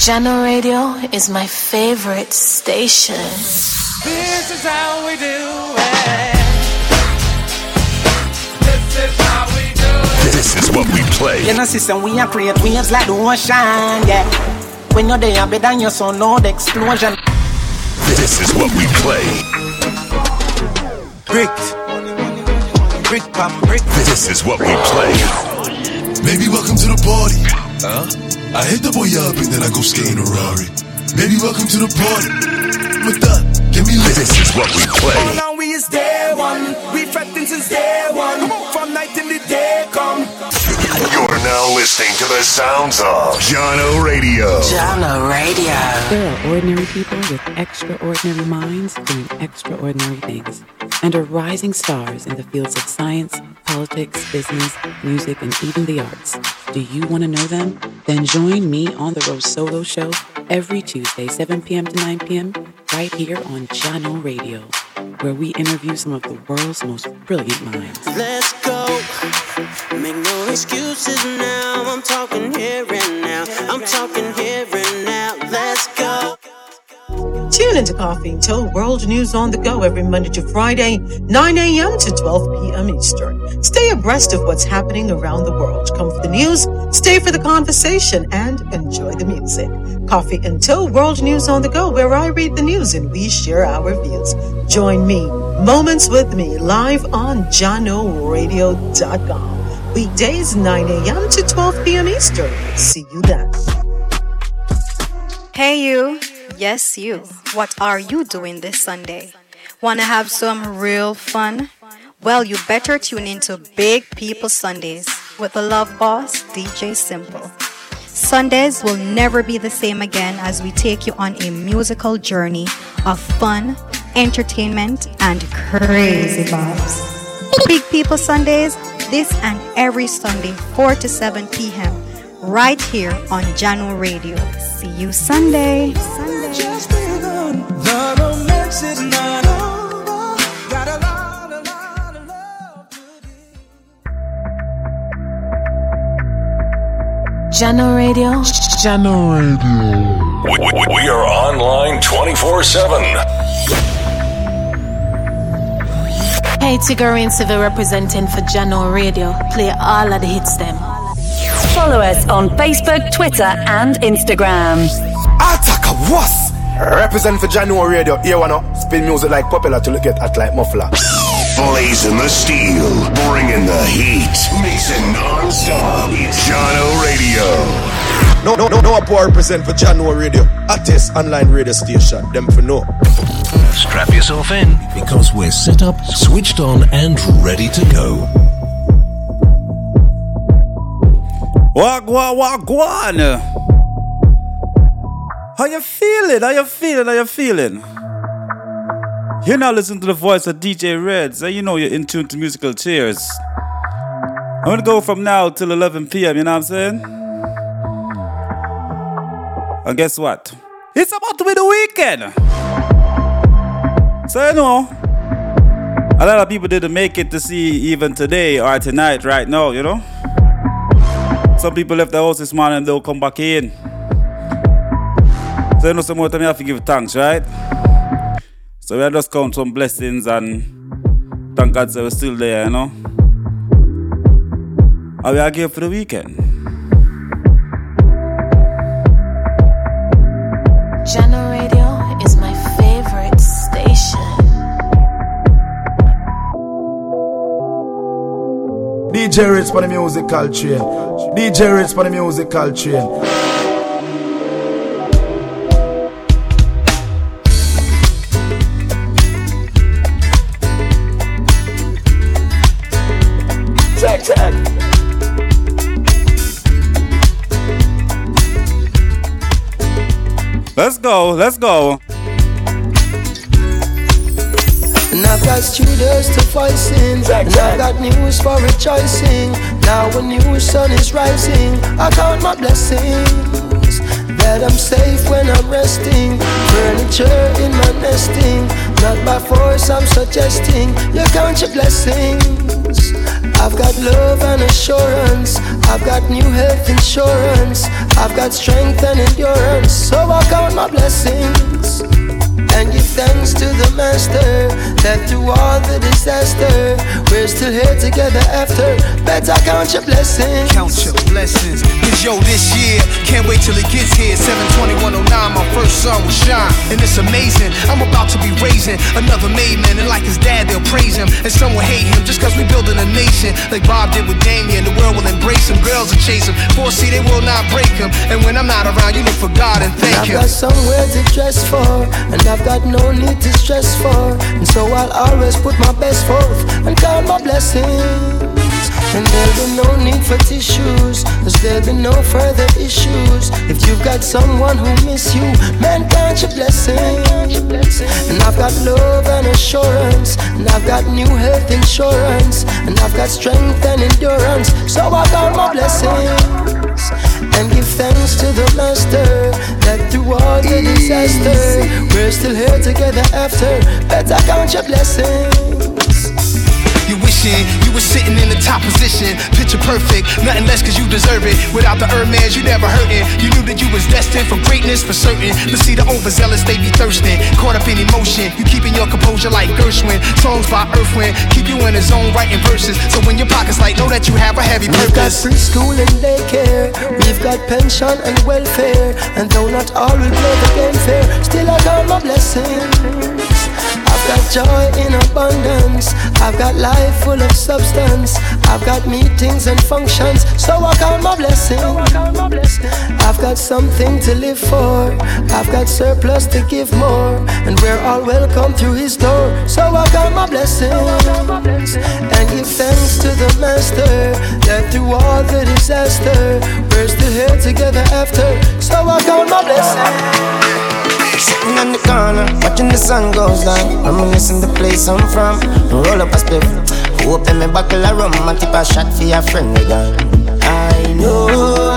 Jahkno Radio is my favorite station. This is how we do it. This is how we do it. This is what we play. You know, system we are create waves like the ocean, yeah. When you're there, better than your son, no explosion. This is what we play. Brick, brick, pam, brick. This is what we play. Baby, welcome to the party. Huh? I hit the boy up and then I go skate in a Rari. Baby, welcome to the party. With that, give me lit. This is what we play. Now we is day one. We fretting since day one. From night till the day come. You're now listening to the sounds of Jahkno Radio. Jahkno Radio. There are ordinary people with extraordinary minds doing extraordinary things and are rising stars in the fields of science, politics, business, music, and even the arts. Do you want to know them? Then join me on the Rose Solo Show every Tuesday, 7 p.m. to 9 p.m., right here on Jahkno Radio, where we interview some of the world's most brilliant minds. Let's go. Make no excuses now. I'm talking here and now. I'm talking here and now. Tune into Coffee and Toe World News on the Go every Monday to Friday, 9 a.m. to 12 p.m. Eastern. Stay abreast of what's happening around the world. Come for the news, stay for the conversation, and enjoy the music. Coffee and Toe World News on the Go, where I read the news and we share our views. Join me, Moments with Me, live on JahknoRadio.com. Weekdays, 9 a.m. to 12 p.m. Eastern. See you then. Hey, you. Yes, you. What are you doing this Sunday? Want to have some real fun? Well, you better tune into Big People Sundays with the Love Boss, DJ Simple. Sundays will never be the same again as we take you on a musical journey of fun, entertainment, and crazy vibes. Big People Sundays, this and every Sunday, 4 to 7 p.m., right here on Jahkno Radio. See you Sunday. The romance is not over. Got a lot, a lot of love to give. Jahkno Radio. Jahkno Radio. We, we- we are online 24 7. Hey, Tigger and Civil representing for Jahkno Radio. Play all of the hits them. Follow us on Facebook, Twitter, and Instagram. Attack a was. Represent for January Radio. Here wanna spin music like popular to look get at like muffler. Blazing the steel. Bringing the heat. Mixing non-stop. It's Jahkno Radio. No, no, no, no. I poor represent for January Radio. Hottest online radio station. Them for no. Strap yourself in because we're set up, switched on, and ready to go. Wagwan, wagwan. How you feeling? How you feeling? How you feeling? You're now listening to the voice of DJ Redz, and you know you're in tune to Musical Cheers. I'm gonna go from now till 11 p.m. You know what I'm saying? And guess what? It's about to be the weekend. So you know, a lot of people didn't make it to see even today or tonight, right now. You know. Some people left the house this morning and they'll come back in. So you know some more time you have to give thanks, right? So we just count some blessings and thank God that we're still there, you know. And we are here for the weekend. DJ Ritz for the musical train. DJ Ritz for the musical train. Tag, tag. Let's go, let's go. And I've got studios to voicing And I've got news for rejoicing. Now a new sun is rising. I count my blessings That I'm safe when I'm resting. Furniture in my nesting. Not by force I'm suggesting. You count your blessings. I've got love and assurance. I've got new health insurance. I've got strength and endurance, so I count my blessings thanks to the Master that through all the disaster, we're still here together after. Better count your blessings. Count your blessings. Cause yo, this year, can't wait till it gets here. 72109, my first sun will shine. And it's amazing. I'm about to be raising another made man. And like his dad, they'll praise him. And some will hate him just cause we building a nation. Like Bob did with Damien. The world will embrace him. Girls will chase him. Foresee, they will not break him. And when I'm not around, you look for God and thank I've him. got somewhere to dress for, and I've got no need to stress for. And so I'll always put my best forth and count my blessings. And there'll be no need for tissues, cause there'll be no further issues. If you've got someone who miss you, man, count your blessings. And I've got love and assurance, and I've got new health insurance, and I've got strength and endurance. So I count my blessings and give thanks to the Master that through all the disaster, we're still here together after. Better count your blessings. You you were sitting in the top position. Picture perfect, nothing less cause you deserve it. Without the Hermes, you never hurting. You knew that you was destined for greatness for certain. But see, the overzealous, they be thirsting. Caught up in emotion, you keeping your composure like Gershwin. Songs by Earthwind, keep you in the zone writing verses. So when your pockets light, know that you have a heavy We've got purpose. preschool and daycare. We've got pension and welfare. And though not all will play the game fair, still I count my blessings. I've got joy in abundance. I've got life full of substance. I've got meetings and functions, so I count my blessings. I've got something to live for. I've got surplus to give more, and we're all welcome through His door. So I count my blessings and give thanks to the Master that through all the disaster, we're still here together after. So I count my blessings. Sitting on the corner, watching the sun goes down. Reminiscing the place I'm from. Roll up a spliff. Open me buckle of rum and tip a shot for your friend again. I know,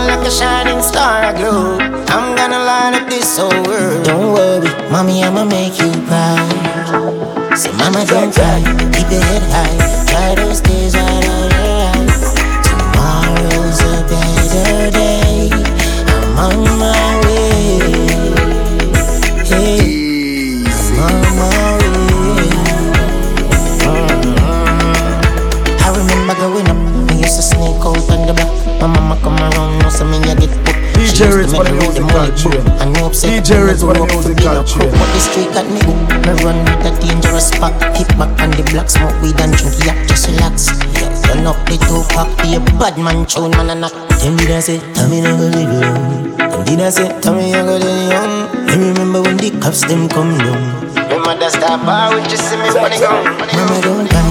like a shining star I glow. I'm gonna light up this whole world. Don't worry, mommy, I'ma make you proud. So mama, don't cry, keep your head high. Try those days right out your eyes. Tomorrow's a better day. I'm on DJ used Ritz to for the me read the music money culture. book. I know upset DJ Ritz for the music culture. But the street got me hooked. Me run with a dangerous spot. Kick back on the block, smoke weed and drink yak, just relax. Turn up the two pack, be a bad man tune, man and knock. Them did I say, tell me never live long. Them did I say, tell me I got any young. I remember when the cops them come down. Remember that star bar with just see me money gone. Mama don't cry,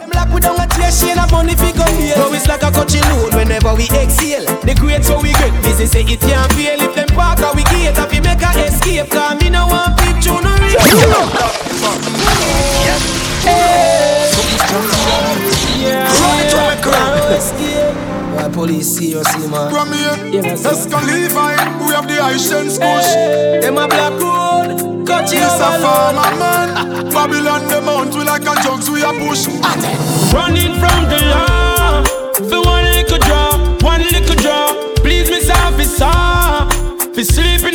feet. Sure. Black we don't a tear shame, a money fi come here. Now it's like a coaching load whenever we exhale. The greats so we get busy, say it can't fail. If them park a we gate, if we make a escape, cause me no want peep through no real. Why police see us, man? From here, Escalivine, we have the Haitians push. Them a black road, cut you This a farmer man. Babylon the mount, we like a jugs, we a push. Running from the law. For one little drop, one little drop. Please, Miss Officer. Ah, Fi sleep in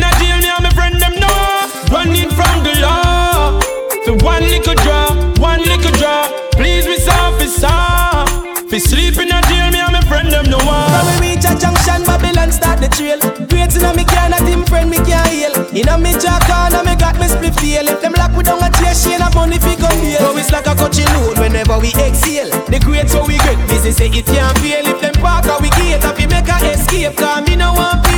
split feel. If them lock we down a tear shame, a money fi come here. Now it's like a coaching load whenever we exhale. The greats so we get busy, say it can't fail. If them park we gate, if we make a escape, cause me no want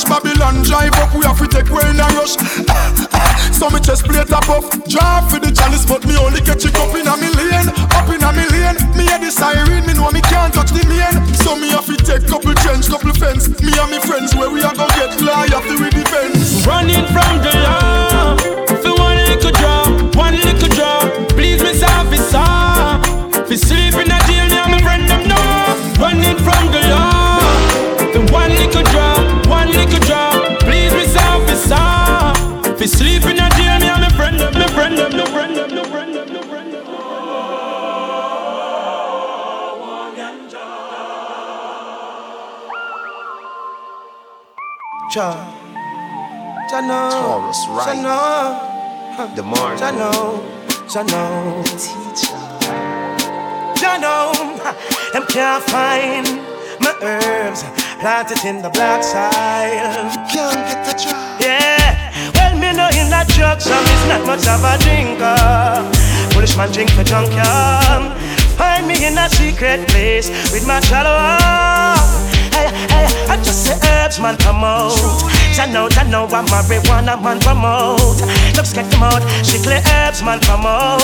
rush Babylon drive up, we have to take way in a rush. So me chest plate up off, drive for the chalice, but me only catch it up in a million, up in a million. Me hear the siren, me know me can't touch the main. So me have to take couple trench, couple fence. Me and me friends where we are gonna get fly after we defense. Running from the law. Cha. Cha know. Taurus, right. Cha know. The Mark. Cha know. Cha know. Cha know. Them can't find my herbs planted in the black soil. Can't get the job. Yeah. Well, me know in that drug some is not much of a drinker. Foolish man drink for junkyard. Find me in a secret place with my shallow. Hey, hey, I herbs man promote. I know, I know I'm marijuana man promote. Looks get them out, strictly herbs man promote.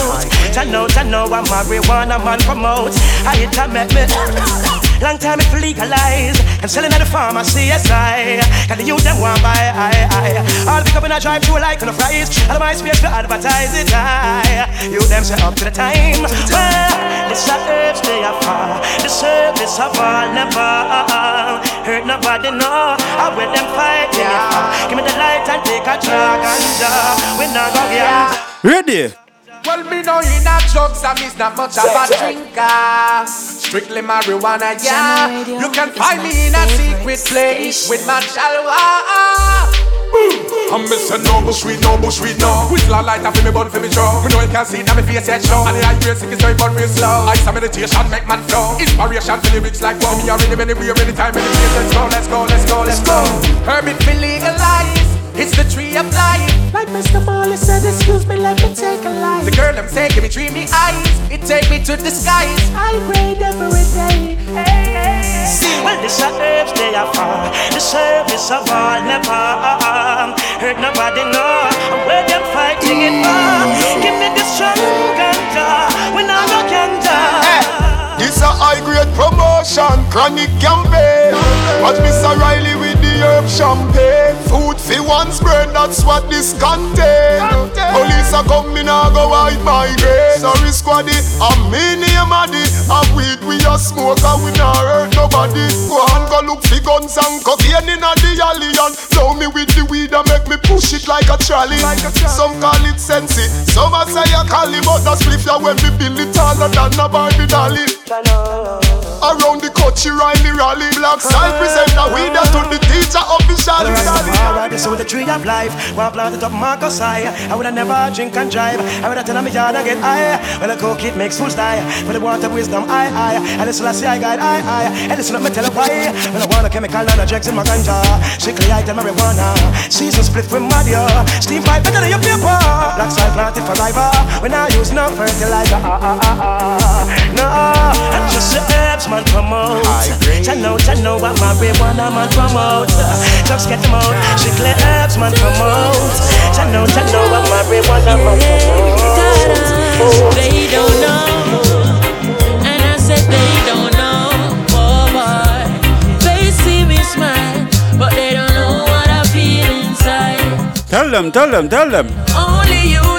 I know, I know I'm marijuana man promote. I hit a make me. Long time it legalized and selling at the pharmacy, yes I. Got the youth them want buy, I, I. All pick up in a drive through like on a fries Out of my space to advertise it, I. You them set up to the time. Well, this a herbs they are far The service of all never Hurt nobody, no. I with them fighting far Give me the light and take a drag and uh, We not gonna get Ready? Well, me know in a drugs and me's not much of a drinker. Strictly marijuana, yeah. You can find me in a secret place with my chalwa. I'm missing no bush weed, no bush weed, no With la light for me bun for me show Me know you can't see it, now me face yet show And the high grade sick is very fun real slow Ice and meditation make man flow Inspiration for lyrics like wow Me already ready, many, we are ready, time, many place Let's go, let's go, let's go, let's go Hermit be legalized. It's the tree of life. Like Mr. Marley said, excuse me, let me take a life. The girl them say, give me treat me eyes It take me to the skies. I grade every day. Hey, hey. See, well, this a herbs they are far. The service of all never hurt nobody, no. And where them fighting it for? Mm. Give me the strong ganja. We not no ganja. This a high grade promotion, chronic campaign. Watch Mr. Riley with the herb champagne. Food for one spread, that's what this contain. Police are coming, I go hide my grave. Sorry, squaddy, I'm me name Addy. A weed we a smoke and we not hurt nobody. Go on, go look for guns and cocaine in a the alley and blow me with the weed and make me push it like a trolley. Some call it sensi, some a say a cali, but that's spliff ya when me build it taller than a Barbie dolly. Around the country, Riley rally, black side present a weed to the teacher officially. Alright, this is the tree of life. One planted up Marcus high. I would have never drink and drive. I would have tell me yard and get high. When the coke it makes fools die. For the water wisdom, I, I. And listen, I say I guide, I, I. And listen, let me tell you why. When I want a chemical and a drugs in my ganja. Strictly I tell marijuana. Season split with Madio. Steam pipe better than your paper. Black side planted forever. When I use no fertilizer. Ah, ah, ah, ah. No, I just the herbs man promote. I know, I know what marijuana man promote. Just get them out. Strictly herbs man promote. I know, I know what marijuana man promote. They don't know, and I said they don't know. Oh boy, they see me smile, but they don't know what I feel inside. Tell them, tell them, tell them. Only you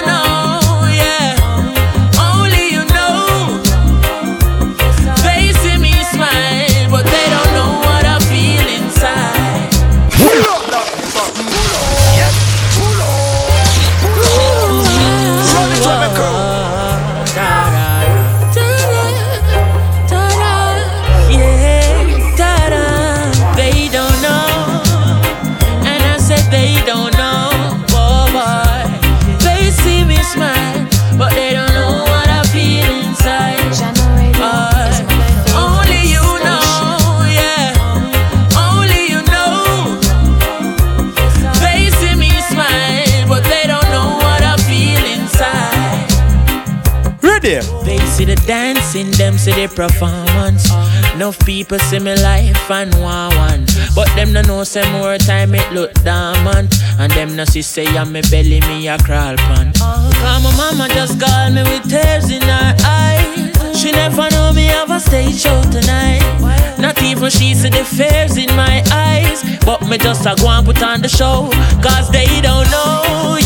Listen them see the performance. Enough people see me life and want one. But them no know say more time it look dormant. And them no see say I'm me belly me a crawl pan. Cause my mama just called me with tears in her eyes. She never know me have a stage show tonight. Not even she see the fears in my eyes. But me just a go and put on the show. Cause they don't know,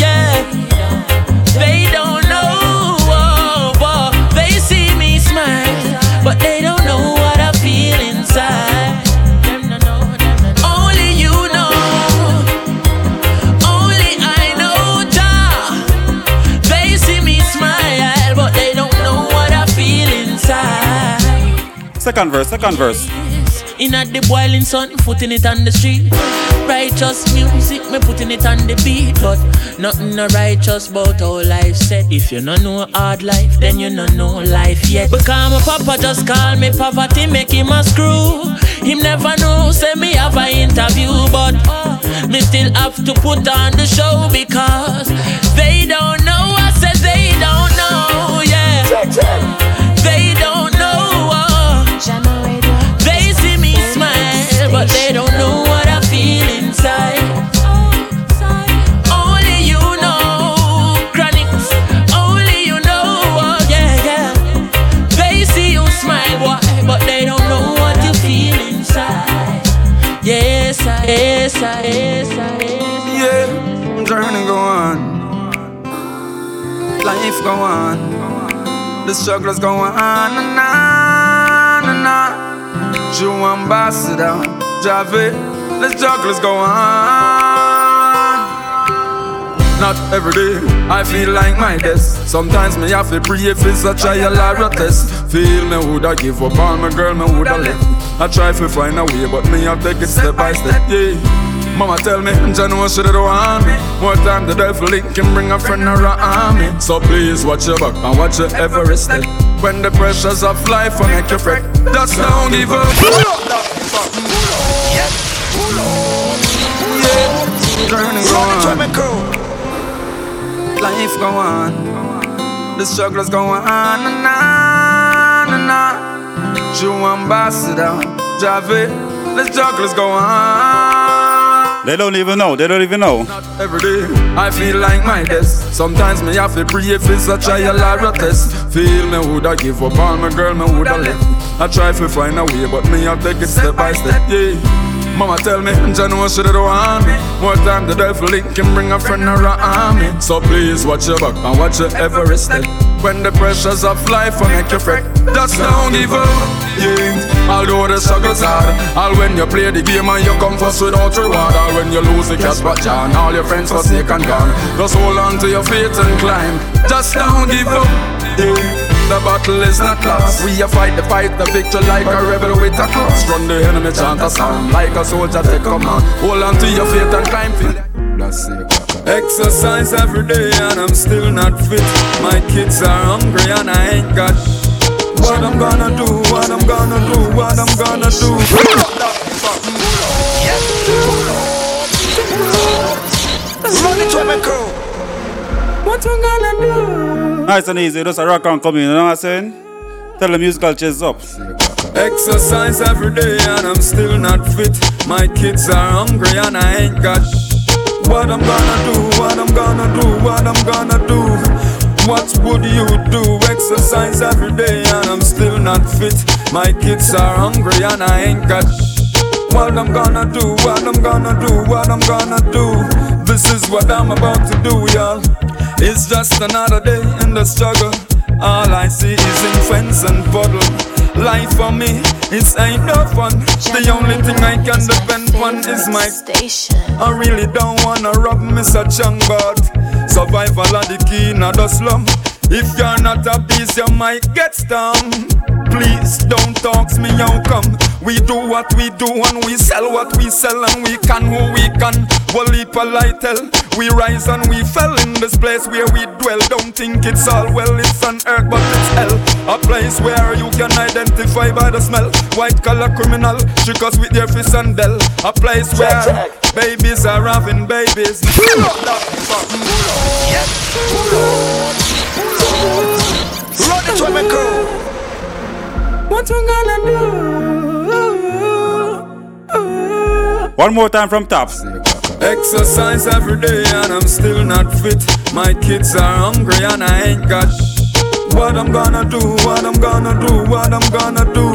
Second verse, second verse. In at the boiling sun, putting it on the street. Righteous music, me putting it on the beat. But nothing no righteous about how life set. If you no know hard life, then you no know life yet. Because my papa just call me poverty, make him a screw. Him never know, say me have a interview, but uh, me still have to put on the show because they don't know. I said they don't know, yeah. They don't but they don't know what I feel inside. Only you know. Only you know, oh yeah, yeah. They see you smile, but they don't know what you feel inside. Yes, I, yes, I, yes, I. Yeah, journey go on, life go on, the struggles go on and on. True ambassador, Javi, let's go let's go on. Not every day, I feel like my death. Sometimes me have to pray if it's a trial or a test. Feel me woulda give up on my girl, me woulda left. I try to find a way, but me have take it step by step. Yeah. Mama tell me, Jah know she don't want me. More time the devil link can bring a friend or a army. So please watch your back and watch your every step. When the pressures of life will make you fret, just don't give up. Yeah, journey go on. Life go on. The struggles go on and on and on. True ambassador, Javi. The struggles go on. They don't even know. They don't even know. Every day, I feel like my death. Sometimes me have to pray if it's a trial or a test. Feel me woulda give up on my girl, me woulda left. I try to find a way, but me have take it step by step. Yeah. Mama tell me, Jah know she don't me. More time the devil link can bring a friend or army. So please watch your back and watch your every step. When the pressures of life will make you fret, just don't give up. Although the struggle's hard, all when you play the game and you come first without reward, all when you lose the cash but John, all your friends forsake and gone. Just hold on to your faith and climb. Just don't give up. The battle is not lost. We a fight the fight, the victory like a rebel with a cross. Run the enemy, chant a song like a soldier take command. Hold on to your faith and climb. Bless you. Exercise every day and I'm still not fit. My kids are hungry and I ain't got. What I'm gonna do, what I'm gonna do, what I'm gonna do. Run it with me crew. What you gonna do? Nice and easy. Just a rock and come in. You know what I'm saying? Tell the musical chairs up. Exercise every day and I'm still not fit. My kids are hungry and I ain't got. What I'm gonna do, what I'm gonna do, what I'm gonna do. What would you do? Exercise every day and I'm still not fit. My kids are hungry and I ain't got. What I'm gonna do, what I'm gonna do, what I'm gonna do. This is what I'm about to do, y'all. It's just another day in the struggle. All I see is in fence and puddle. Life for me, it ain't no fun. The only thing I can depend on is my station. I really don't wanna rob Mr. such young but survival are the key, not the slum. If you're not a beast, you might get stung. Please don't talk to me, how come? We do what we do and we sell what we sell and we can who we can. Well, a light tell. We rise and we fell in this place where we dwell. Don't think it's all well, it's on earth, but it's hell. A place where you can identify by the smell. White collar criminal, trick us with their fist and bell. A place where babies are having babies. Run it with me crew. What you gonna do? One more time from top. Exercise every day and I'm still not fit. My kids are hungry and I ain't got what I'm gonna do, what I'm gonna do, what I'm gonna do.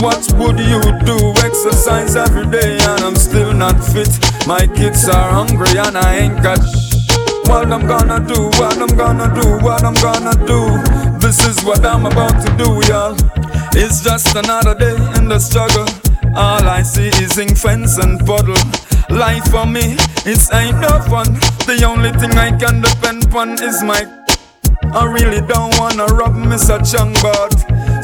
What would you do? Exercise every day and I'm still not fit. My kids are hungry and I ain't got what I'm gonna do, what I'm gonna do, what I'm gonna do. This is what I'm about to do, y'all. It's just another day in the struggle. All I see is ink fence and puddle. Life for me, it ain't no fun. The only thing I can depend upon is my. I really don't wanna rob Mr. such young but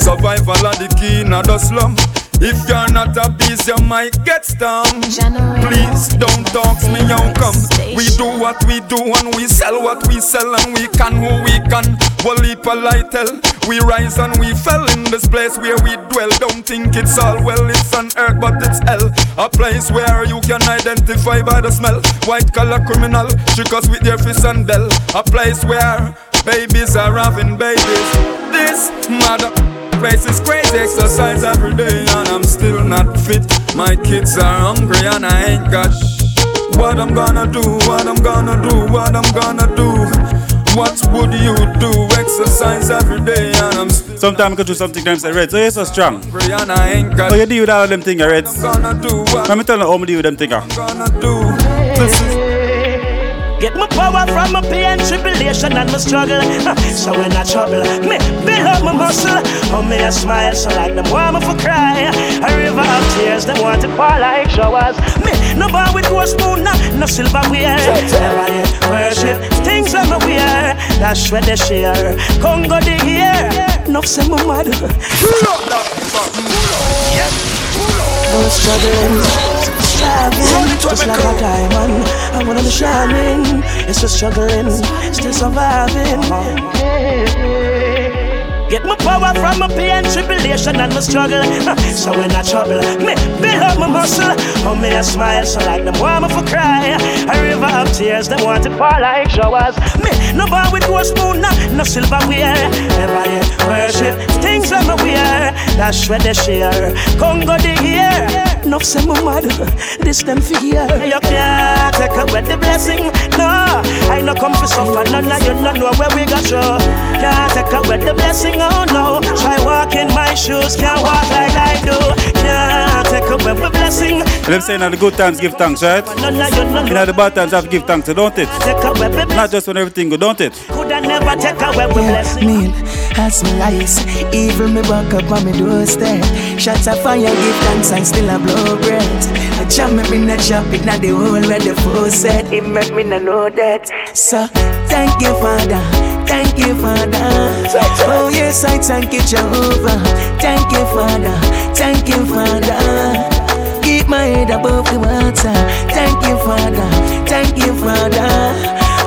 survival of the key, not the slum. If you're not a beast, you might get stung. Please don't talk me, how come? We do what we do and we sell what we sell and we can who we can. Well, heap light tell. We rise and we fell in this place where we dwell. Don't think it's all well, it's on earth, but it's hell. A place where you can identify by the smell. White collar criminal, us with their fist and bell. A place where babies are having babies. This mother place is crazy. Exercise every day and I'm still not fit. My kids are hungry and I ain't got what I'm gonna do, what I'm gonna do, what I'm gonna do. What would you do? Exercise every day and I'm still Sometimes I go through something times I read. So you're so strong. and I ain't got So you deal with all them things I read. gonna do what Let me tell you how I deal with them things. ah. gonna do. This is Get my power from my pain, tribulation, and my struggle. So when I trouble, me build up my muscle. Oh, me a smile, so like them want me for cry. A river of tears, them want to fall like showers. Me no bar with gold spoon, no, no silverware. Never yet worship things I'm wear. That's where they share. Congo the year. Enough say my mad. No struggling, striving, just like a diamond. I'm wanna be shining. It's just struggling, still surviving. Get my power from my pain, tribulation, and my struggle. So when I trouble, me build up my muscle. Oh, me a smile, so like them want me for cry. A river of tears, them want to fall like showers. Me no bar with gold spoon, no, no silverware. Never yet worship things wear. That's where they share. Congo the year. Enough say my mad, this them figure. You can't take away the blessing. No, I no come for suffer. None of you no know where we got you. Can't take away the blessing. Oh no, try walk in my shoes. Can't walk like I do. Can't take away the blessing. And them saying that the good times give thanks, right? None you know. know the bad times have to give thanks, don't it? Take away the Not just when everything good, don't it? Could I never take away the blessing? mean, that's my lies. Evil me walk up on me doorstep. Shots of fire, give thanks and still a blow breath. I jam me in the shop, it not the whole where the fool said. It make me not know that. So, thank you, Father. Thank you, Father. Oh, yes, I thank you, Jehovah. Thank you, Father. Thank you, Father. Keep my head above the water. Thank you, Father. Thank you, Father.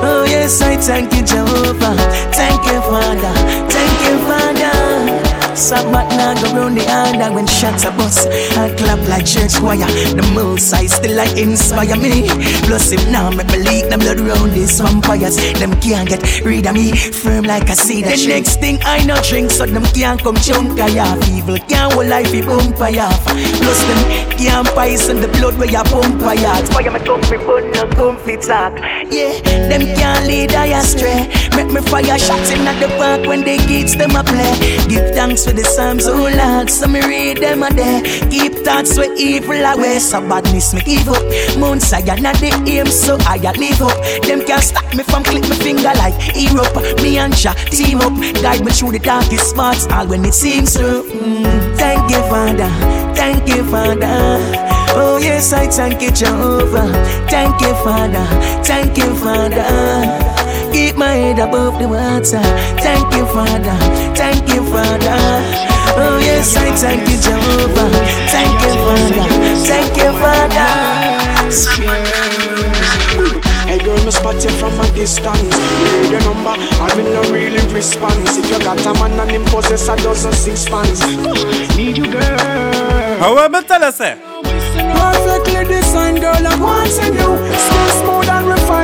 Oh, yes, I thank you, Jehovah. Thank you, Father. Thank you, Father. Sabbath now go round the harder when shots are bust. I clap like church choir. The most I still like inspire me. Plus, if now me believe them blood round these vampires, them can't get rid of me. Firm like a cedar The tree. next thing I know drink, so them can't come chunk I off. Evil can't hold life, it bump I off. Plus, them can't poison the blood where you pump I. Why you me comfy, but no comfy talk. Yeah, them can't lead I astray. Make me fire shots in at the park when they kids them a play. Give thanks for the Psalms, oh Lord, so me read them a day. Keep thoughts where evil away, so badness me give up. Mount Zion not the aim, so I a live up. Them can't stop me from click my finger like Europe. Me and Jah team up, guide me through the darkest spots, all when it seems so. Mm, thank you, Father. Thank you, Father. Oh yes, I thank you, Jehovah. Thank you, Father. Thank you, Father. Keep my head above the water. Thank you, Father. Thank you, Father. Oh yes, I thank you, Jehovah. Thank you, Father. Thank you, Father. Hey girl, me spot you from a distance. Hear your number, I will not really response. If you got a man and him possess a dozen six pants. Need you, girl. However, tell us, eh? Perfectly designed girl, I want in you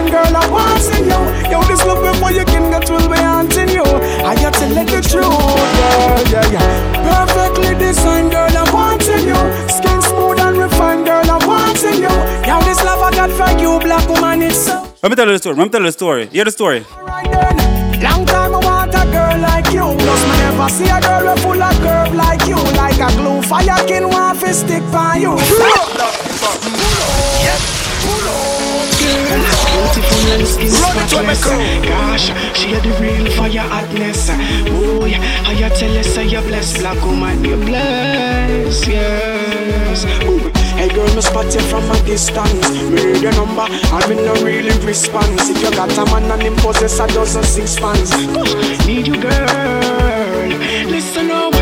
and girl, I want in you. Yo, this love before you can get will be haunting you. I got to let you through, girl, yeah, yeah. Perfectly designed, girl, I want in you. Skin smooth and refined, girl, I want in you. Yo, this love I got for you, black woman, it's so. Let me tell you the story. Let me tell you the story. Hear the story. Long time I want a girl like you. Plus, me never see a girl full of curve like you. Like a glue fire can want to stick by you. Pull up, pull up, pull up, yeah, pull. Beautiful and skin spotless. Gosh, she had the real fire hotness. Oh yeah, how you tell us say you blessed Black woman, you blessed, yes. Ooh. Hey girl, me spot you from a distance. Me read your number, and me no really response. If you got a man and him possess a dozen six fans. Need you girl. Listen up,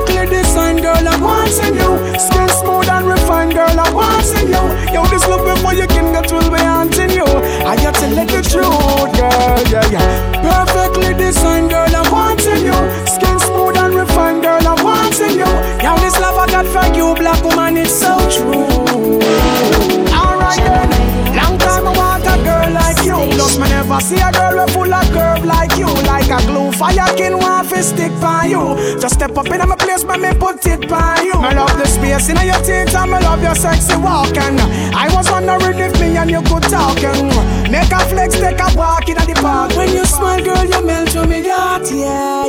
up Perfectly designed girl, I'm wanting you Skin smooth and refined girl, I'm wanting you Yo, this love before you can get will be haunting you I got to let the truth, girl, yeah, yeah. Perfectly designed girl, I'm wanting you Skin smooth and refined girl, I'm wanting you Yo, this love I got for you, black woman, it's so true. Alright then, long time I want a girl like you. Plus me never see a girl with full of Like a glue fire can want to stick by you. Just step up in my place, but me put it by you. Me love the space in your teeth and me love your sexy walking. I was wondering if me and you could talk and Make a flex, take a walk in the park. When you smile, girl, you melt to me heart, yeah.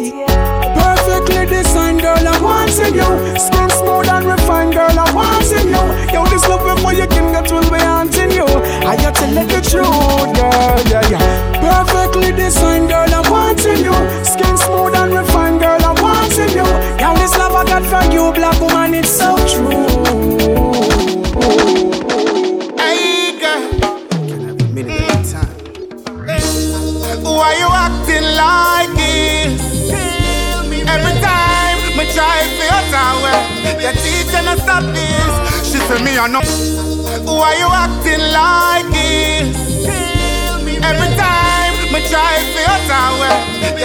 Perfectly designed, girl, I'm wanting you Skin smooth and refined, girl, I'm wanting you Yo, this love before you can get will be haunting you. I got to let the truth, girl, yeah, yeah. Perfectly designed, girl, I'm wanting you Skin smooth and refined, girl, I'm wanting you. Yo, this love I got for you, black woman,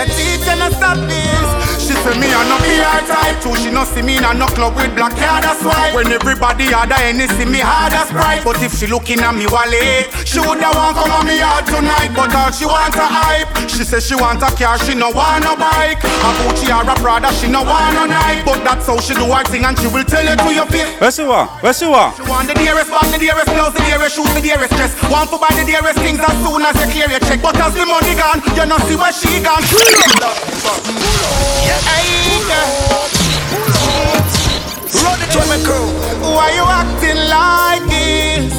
your teacher stop this. She say me I no PR type True, she no see me in a no club with black hair that's why. When everybody had a any see me hard as pride But if she looking at me wallet She woulda want come on me yard tonight. But all she want a hype She say she want a car, she no want no bike A Gucci or a Prada, she no want no night But that's how she do her thing and she will tell it to your face Where's you want? Where's you want? She want the dearest bag, the dearest clothes, the dearest shoes, the dearest dress Want to buy the dearest things as soon as you clear your check But as the money gone, you no see where she gone Hey, girl. Run it to me crew. Why you acting like this?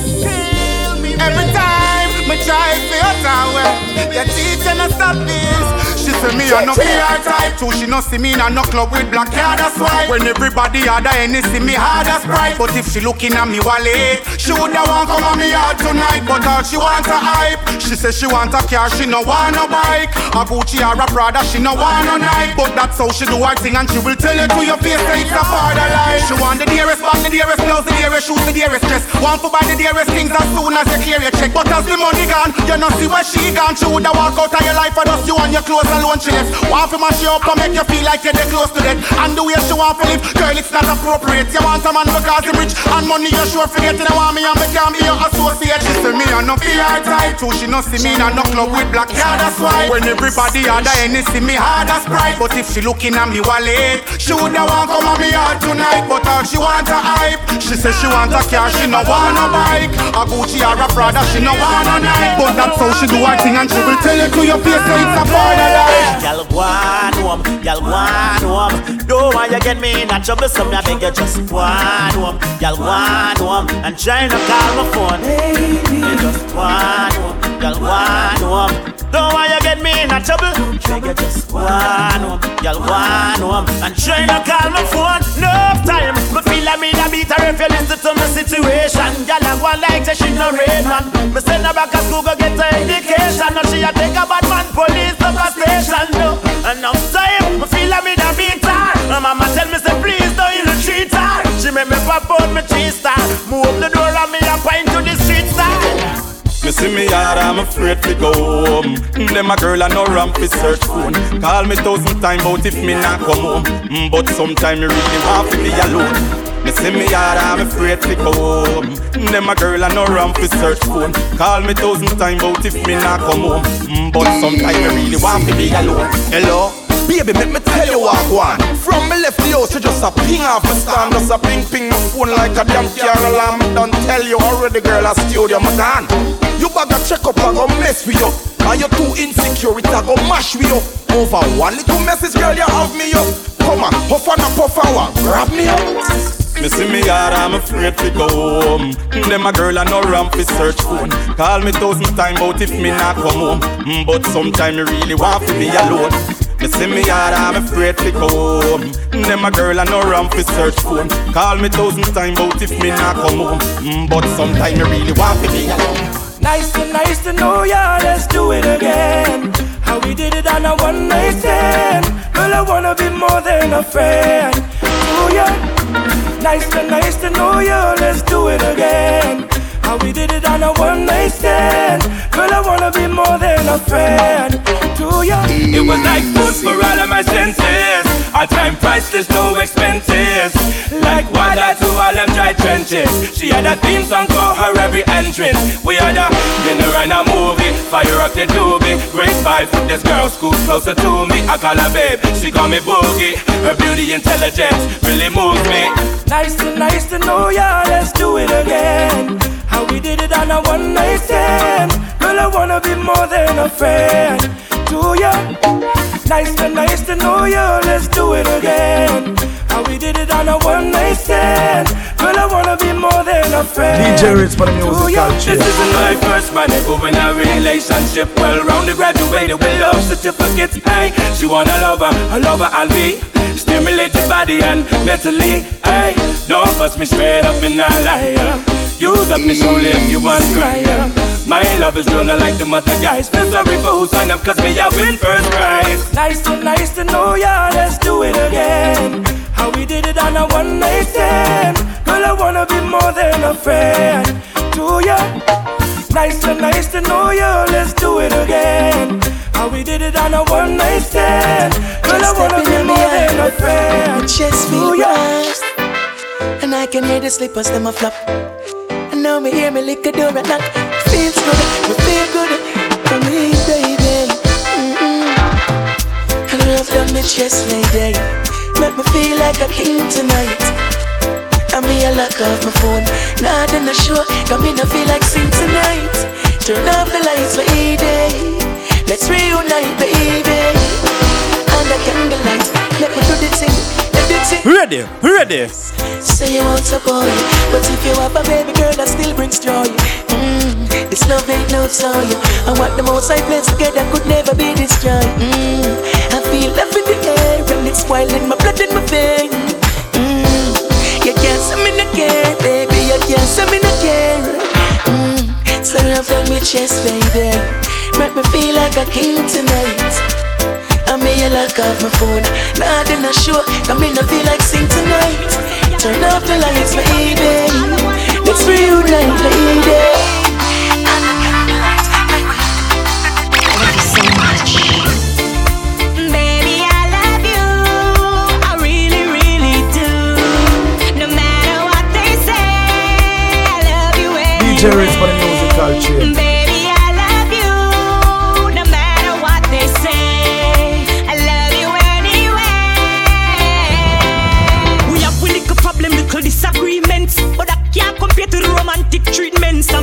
Every time me try to your tower, your teacher no stop this. She say me a no PR type too. She no see me in a no club with black hair, that's why. When everybody had a any see me hard as pride. But if she looking at me wallet, she woulda want come on me out tonight. But all she want a hype. She say she want a car, she no want no bike. A Gucci or a Prada, she no want no night. But that's how she do her thing, and she will tell you to your face that it's a part of life. She want the dearest bag, the dearest clothes, the dearest shoes, the dearest dress. Want to buy the dearest things as soon as you clear your check. But as the money gone, you no see where she gone. She woulda walk out of your life for just you and your clothes alone. She left. Want to mash you up and make you feel like you're close to death. And the way she want to live, girl, it's not appropriate. You want a man because he rich and money you sure forget. You want me and me can't be your associate. She say me a no PR type too. She no see me in a no club with black card, that's why. When everybody a any see me hard as pride. But if she looking at me wallet, she woulda want come on me yard tonight. But all she want a hype. She say she want a car, she no want a bike. A Gucci or a Prada, she no want a night. But that's how she do her thing and she will tell you to your face that it's a life. Y'all go on home, y'all go on home. Don't want you get me in a trouble, so me I beg you just go on home. Y'all go on home and try not call my phone. You just go on home, y'all go on home. Don't want you get me in a trouble, you just go on home. Y'all go on home and try not call my phone. No time, me feel like me a beat her if you listen to my situation. Y'all a go like say she no rain man. Me send her back to school go get her education. Now she a take a bad man police up a station. No, enough time, me feel like me a beat her. My mama tell me say please don't you treat her. She make me pop out me cheese star. Move the door and me a pint to the Me see me yard, I'm afraid to go home. Them a girl and no ramp fi search phone. Call me thousand time out if me not come home. Mm, But sometime me really want to be alone. Me see me yard, I'm afraid to go home. Them a girl and no ramp fi search phone. Call me thousand time out if me not come home. Mm, But sometime me really want to be alone. Hello. Baby, make me tell you what one. From me left the house, you just a ping off my stand, just a ping ping my phone like a damn car alarm. Don't tell you already, girl, a studio my gone. You a check up and go mess with you. And you too insecure, it a go mash with you. Over one little message, girl, you have me up. Come on, puff on a puff one, grab me up. Me see me yard, I'm afraid to go home. Them a girl and no ramp fi search phone. Call me thousand time out if me not come home. Mm, but sometime me really want to be alone. Me see me yard, I'm afraid to go home. Them a girl and no ramp fi search phone. Call me thousand time out if me not come home. Mm, but sometime me really want to be alone. Nice to nice to know ya, let's do it again. How we did it on a one night stand. Girl, I wanna be more than a friend. Oh yeah. Nice to nice to know ya, let's do it again. How we did it on a one night stand. Girl, I wanna be more than a friend to ya. It was like food for all of my senses. Our time priceless, no expenses. Like water to all them dry trenches. She had a theme song for her every entrance. We had a dinner and a movie. Fire up the doobie. Vibes with this girl, school closer to me. I call her babe, she call me boogie. Her beauty, intelligence really moves me. Nice to nice to know ya, let's do it again. How we did it on a one night stand. Girl, I wanna be more than a friend to ya. Nice to nice to know you, let's do it again. How we did it on a one night stand. Girl, I wanna be more than a friend. DJ Redz for the music culture. This isn't my first man in a relationship. Well rounded, graduated with love certificates. Hey, she wanna love her, a lover I'll be. Stimulate your body and mentally. Hey, don't fuss me straight up in a liar. Use up me solely if you want cry. My love is real, not like the other guys. Feel sorry for who sign up, cause me, I win first prize. Nice to nice to know ya, let's do it again. How we did it on a one night stand. Girl, I wanna be more than a friend to ya. Nice to nice to know ya, let's do it again. How we did it on a one night stand. Girl, I wanna be more than a friend chest to feel ya. And I can hear the slippers, them a flop And now me hear me lick a door and knock Feels good, me feel good For me, baby. Mm-mm. Love done me chest lady. Make me feel like a king tonight. And me a lock off my phone. Nah, then the show Got me no feel like sing tonight. Turn off the lights, baby Let's reunite, baby Under candlelight Let me do the thing Ready, ready. Say you want a boy, but if you have a baby girl, that still brings joy. Mm, this love ain't no toy. And what the most I place together could never be destroyed. Mm, I feel love in the air, and it's boiling my blood in my vein. Mm, you can't say me no care, baby. You can't say me no care. Mm, so love on me chest, baby. Make me feel like a king tonight. I may you lock off my phone. Nah, then I sure. Come in, I feel like sing tonight. Turn off the lights, baby. Let's reunite, lady. Baby, I love you. I really, really do. No matter what they say, I love you. I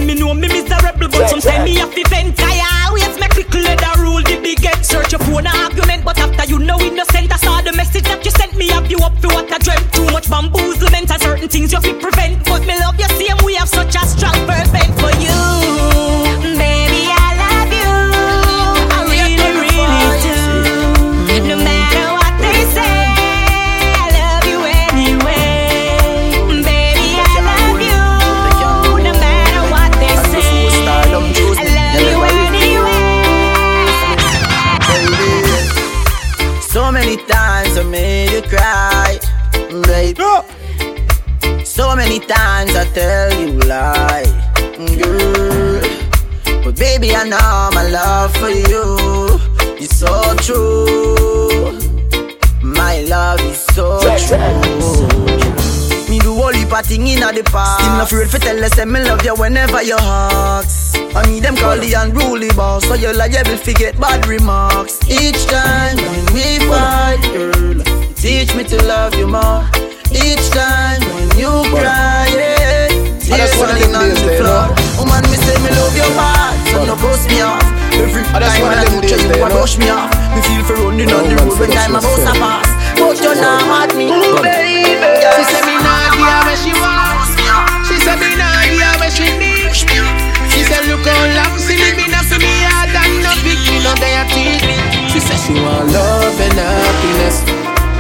me know me miserable, but sometimes me have to vent. I always make little leather rule the big head. Search your phone argument, but after you know innocent, I saw the message that you sent me. Have you up for what I dreamt? Too much bamboozlement and certain things you fit prevent. But me love you same, we have such a strong fervent times I made you cry, babe. So many times I tell you lie, girl. But baby, I know my love for you is so true. My love is so true. Me do all heap of thing inna the past. Still not afraid to tell us say me love you whenever you ask. I me them call the unruly boss, so you liable to get bad remarks. Each time when we fight, girl, you teach me to love you more. Each time when you cry, yeah, I just tears wanna falling on the floor. no? Woman, me say me love you bad. man no bust me off. Every time when I them touch you, days you there, a brush me off. Me feel for running on the road when finish time a this bus a pass. But you're not at me, Go on. baby. She said me where she want. She said me where she need. She said look how long she living up to me hard and no big me no diabetes. She said she want love and happiness,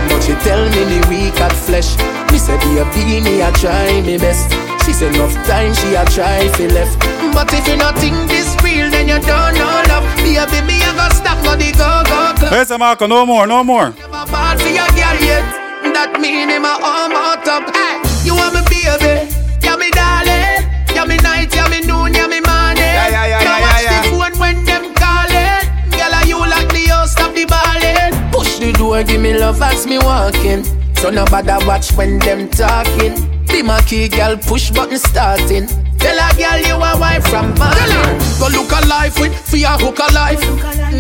but she tell me the weak at flesh. Me said be a beanie, I try me best. She said enough time she a try fi left. But if you not think this real, then you don't know love. Be a baby, I go stop no the go go club. Hey, Marco, no more, no more. Never bad for your girl yet. That mean him a arm out up. You want me baby? Yeah, me darling. Yeah, me night. Yeah, me noon. Yeah, me morning. Yeah, yeah, yeah, Now yeah, watch yeah, the phone when them calling. Girl, you like the house? Stop the balling. Push the door, give me love as me walking. So nobody watch when them talking. Be my key, girl. Push button starting. Tell a girl you a wife from morning. Go look a life with a hook a life.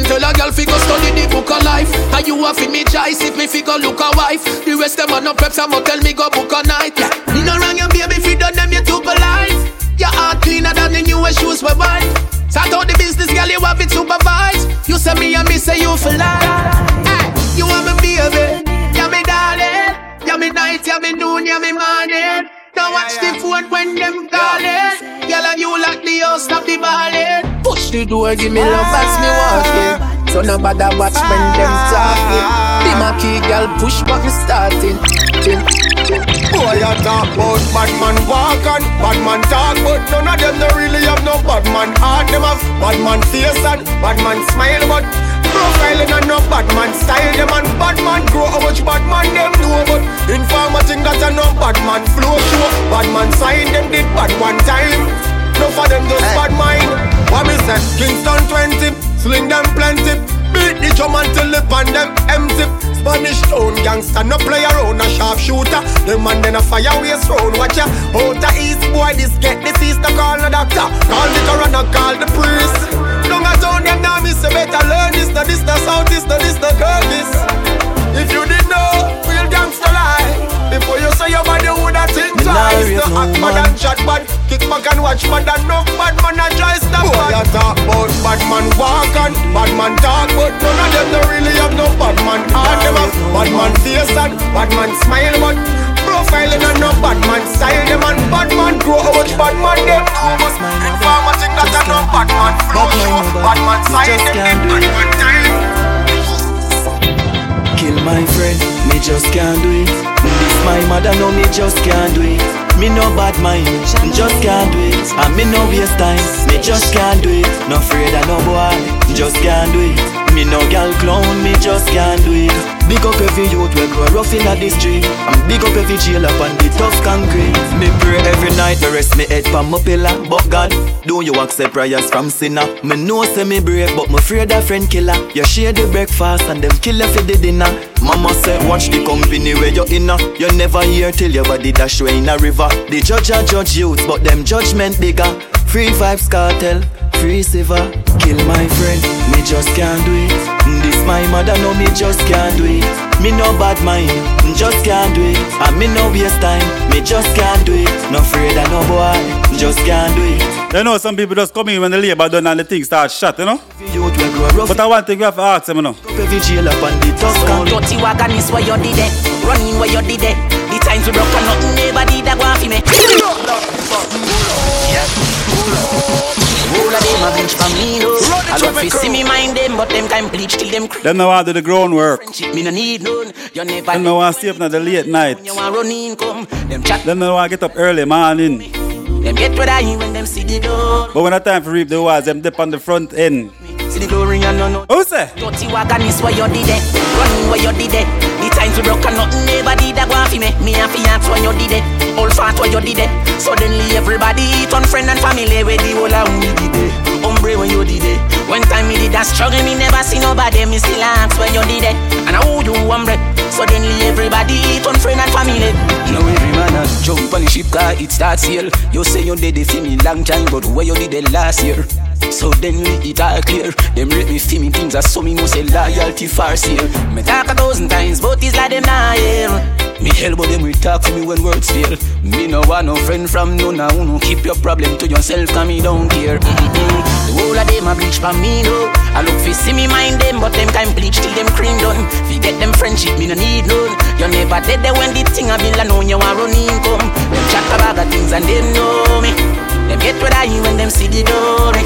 Tell a girl fi go study the book of life. And you a fi me choice if me fi go look a wife. The rest them a no preps, I'ma tell me go book a night. Yeah. Me no wrong your baby fi done them you too polite. Your heart cleaner than the newest shoes we buy. Start out the business, girl, you have it supervised. You say me and me say you for life. Hey, you want me baby, yeah me darling, yeah me night, yeah me noon, yeah me morning. Now watch the phone when them calling. Girl, and you lock the house, stop the balling. Push the door, give me love as me walking. So nobody watch when them talking. Be my key, girl, push button starting. Chin, chin. Boy, you talk about bad man walk and bad man talk, but none of them don't really have no bad man heart. Them have bad man face and bad man smile, but profiling and no bad man style. Them and bad man grow how much bad man them do, but informer think that a no bad man flow show. Bad man sign them did bad one time. No for them just bad mind. What me say? Kingston 20, sling them plenty. Beat the drum until the pan them empty. Spanish town gangster no play around oh, a sharp shooter. Them man then a fire waste round. Watch ya. Out the east boy this get disease. No call the doctor. Call the coroner. Call the priest. Don't a town them now me say better learn this. No this no south this no this no Curtis. If you didn't know, real gangster lie. Before you say your body woulda think Me twice. No act man. bad and chat bad. Kick back and watch bad and no bad man a try stop Boy, you talk about bad man walk and bad man talk, but none of them don't really have no bad man heart. Them have bad man face and bad man smile, but profiling and no bad man style. Them and bad man grow how much bad man them informer think that a no bad man flow show. Bad man style them did bad man. Kill my friend, me just can't do it. This my mother, no, me just can't do it. Me no bad mind, just can't do it. And me no waste time, me just can't do it. No afraid of no boy, just can't do it. Me no gal clown, me just can't do it. Big up every youth we grow rough in the street. And big up every jail up on the tough concrete. Me pray every night, me rest me head pan my pillar. But God, do you accept prayers from sinner? Me know say me brave, but me afraid of friend killer. You share the breakfast and them kill for the dinner. Mama say watch the company where you're in. You never hear till your body dash way in a river. The judge a judge youth, but them judgment bigger. Free vibes cartel, free silver. Kill my friend, me just can't do it. This my mother, no me just can't do it. Me no bad mind, just can't do it. And me no waste time, me just can't do it. No afraid of no boy, just can't do it. You know, some people just come in when the labor done and the thing start shut, you know? But I want to have to ask them, you know. Every jail up on the tough So dirty wagon is where you did it Running where you did it The times we broke and nothing nobody that go for me All of a bitch for me no I love to see me mind them But them time bleach till them Them know how to do the groundwork. shit Me no need none You never Them know how to stay up in the late night. You want run income Them chat Them know how to get up early morning. Them get what I hear when them see the door But when the time for reap the was, them dip on the front end. See the glory and no no Who say? Dirty wagon is where you did it Running where you did it The times we broke and nothing nobody that go for me. Me and fiance when you did it. All fat where you did it. Suddenly everybody turn friend and family Where the whole of we did it When you did it. When time me did that struggle Me never see nobody Me still ask when you did it. And how you hombre Suddenly everybody turn friend and family. Now every man a jump on the ship car it starts here. You say you did it for me long time But where you did it last year? So then we it all clear. Them rate me for me things I so me know say loyalty far seal Me talk a thousand times but it's like them not hear. Me hell but them we talk to me when words fail. Me no want no friend from none who no keep your problem to yourself cause me don't care. Mm-mm. Whole of them a bleach for me no. I look fi see me mind them, but them time bleach till them cream done. Fi get them friendship, me no need none. You never dead there when the thing a bill alone you a run income. Them chat about the things and them know me. Them get what I when them see the glory.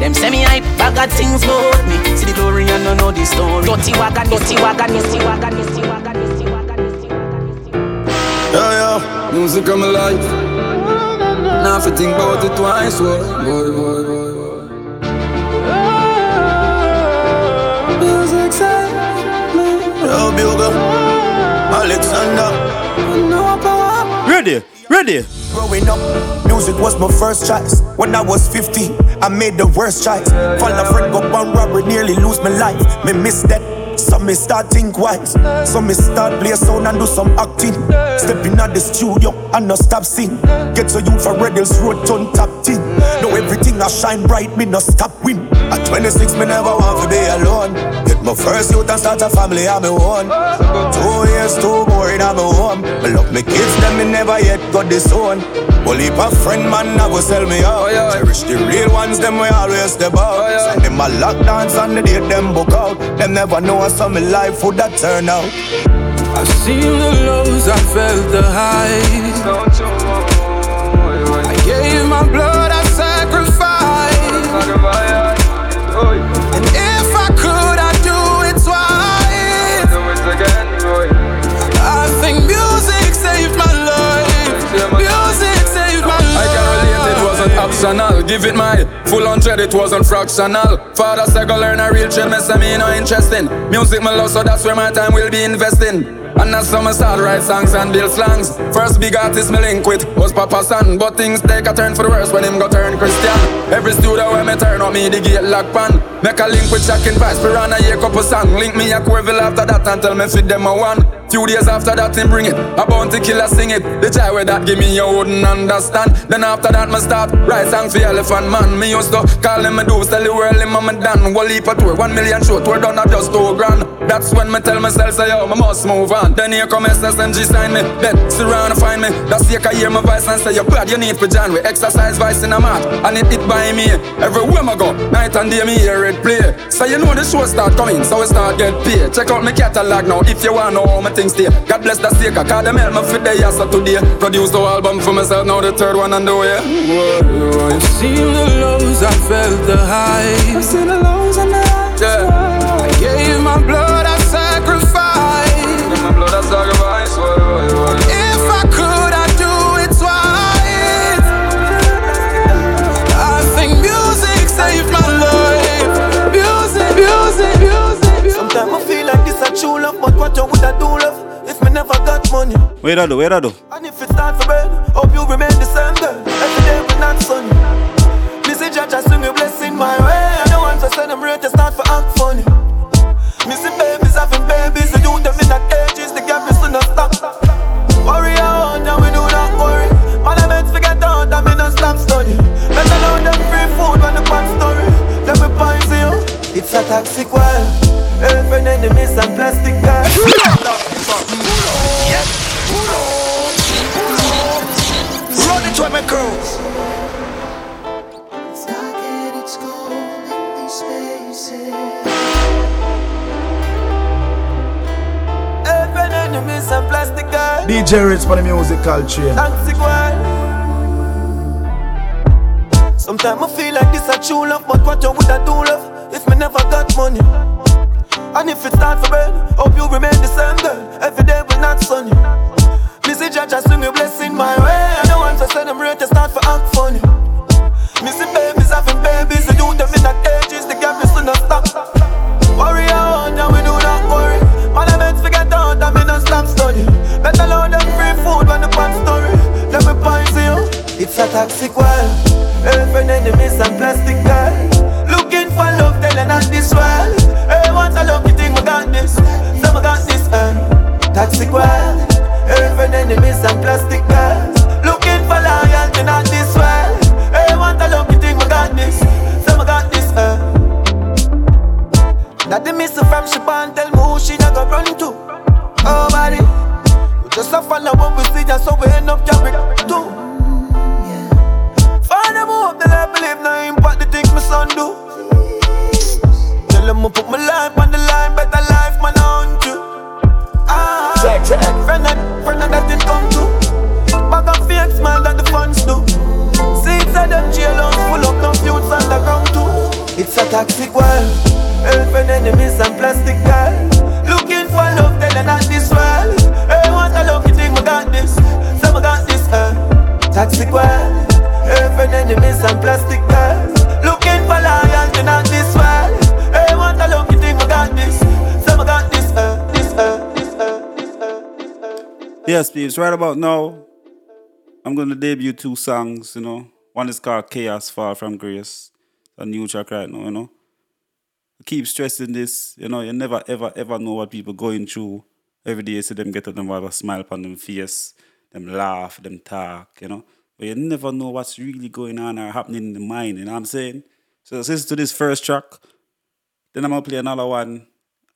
Them say me hype, bag of things about me. See the glory and no know the story. Dirty wagon, dirty wagon, dirty wagon, dirty wagon, dirty wagon. Yeah, yeah, music come alive. Now if you think about it twice, boy, boy, boy, boy. Alexander. Ready, ready. Growing up, music was my first choice. When I was 15, I made the worst choice. Fall a friend, go one robbery, nearly lose my life. Me miss that. So me start think wise. So me start play sound and do some acting. Step in at the studio and no stop sing. Get to you for Reddel's road turn top team. Know everything I shine bright, me no stop win. At 26, me never want to be alone. Get my first youth and start a family on my own. Two years, two more in my home. Me love me kids, them me never yet got this own. Well, if a friend man never sell me out. Cherish the real ones, them we always step out. Send them a lock dance and the date them book out. Them never know how some my life would that turn out. I've seen the lows, I felt the highs. I gave my blood, wasn't. Give it my full hundred, it wasn't fractional. Father said go learn a real trade, me say me no interesting. Music me love, so that's where my time will be investing. And that's how me start write songs and build slangs. First big artist me link with was Papa San, but things take a turn for the worse when him go turn Christian. Every studio where me turn up me the gate lock pan. Make a link with Chuck and Vice, Piranha, yeah, couple song. Link me a Querville after that and tell me fit them a one. Few days after that, him bring it. A bounty killer sing it. The child where that give me you wouldn't understand. Then after that, me start write songs for Elephant Man. Me used to call him a do, tell the world him a me done. One leap a tour, one million show, tour done at just two grand. That's when me tell myself, say yo, me must move on. Then here come SSMG sign me. Then surround and find me. That's here I hear my voice and say, you bad, you need for John. We exercise voice in a mat. And it hit by me. Everywhere I go, night and day me hear it play. So you know the show start coming, so we start get paid. Check out my catalog now if you wanna know how my things stay. God bless the sake, cause them help me fit the years of today. Produce the album for myself, now the third one on the way. I've seen the lows, I felt the highs. I've seen the lows and the highs. Yeah. I gave my blood, I sacrificed. Give my blood, I sacrificed. If I could, I'd do it twice. I think music saved my life. Music, music, music, music. Sometimes I feel like this a true love, but what you woulda do love if me never got money? Wait I do, wait I do. And if it start for bed, hope you remain the same girl. Every day not sunny. Jah Jah swing a blessing my way. I don't want to send them rate to start for act funny. See babies having babies, they do them in the cages, the gap is not stop. Worry out, and we do not worry. I forget out, and me not stop study. Better know them free food when the pan story. Let me poison you. It's a toxic world. Every enemies and plastic bags. Run it with my enemies and plastic bags. DJ Redz for the. Toxic world. Sometimes I feel like this a true love, but what you woulda do love if me never got money? And if it start for bed, hope you remain the same girl. Every day when not sunny. See Jah Jah swing a blessing my way. I don't want to send them rate to start for act funny. See babies having babies, they do them in the cages, the gap is not stop. Worry out, now we do not worry. Man, I meant forget out, and me not stop study. Better load them free food when the pan story. Let me poison you. It's a toxic world. Every enemies and plastic Toxic peeps. Right about now, I'm going to debut two songs. You know, one is called "Chaos Far from Grace," a new track right now. You know, I keep stressing this. You know, you never, ever, ever know what people going through. Every day, you see them get up, them have a smile upon them face, them laugh, them talk. You know, but you never know what's really going on or happening in the mind. You know what I'm saying? So listen to this first track. Then I'm gonna play another one,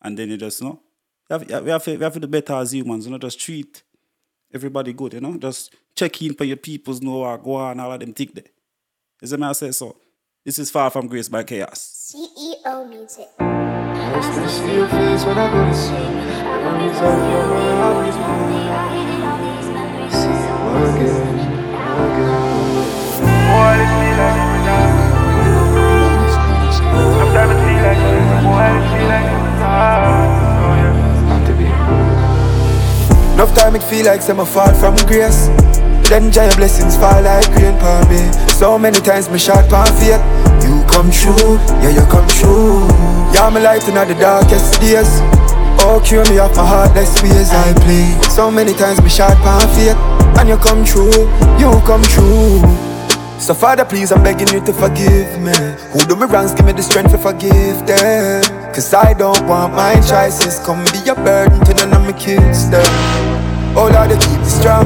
and then you just you know. We have, we have, we have to do better as humans, you know, just treat everybody good, you know. Just check in for your peoples, know what go on, all of them tick there. Is that what I say so? This is Far From Grace by Chaos. CEO Music. I still see your face when I go to sleep. Memories of your mind always move. See you again, again. Boy, this feel like Sometimes it feel like boy, it feel like yeah. Enough time it feel like some fall from grace. Then giant blessings fall like rain upon me. So many times me shot pan faith. You come true, yeah you come true. Yeah my in all the darkest days. Oh cure me off my heartless ways I play. So many times me shot pan faith, and you come true, you come true. So Father, please, I'm begging you to forgive me. Who do me wrongs, give me the strength to forgive them. Cause I don't want my choices come be a burden to none of my kids them. Oh Lord, keep me strong.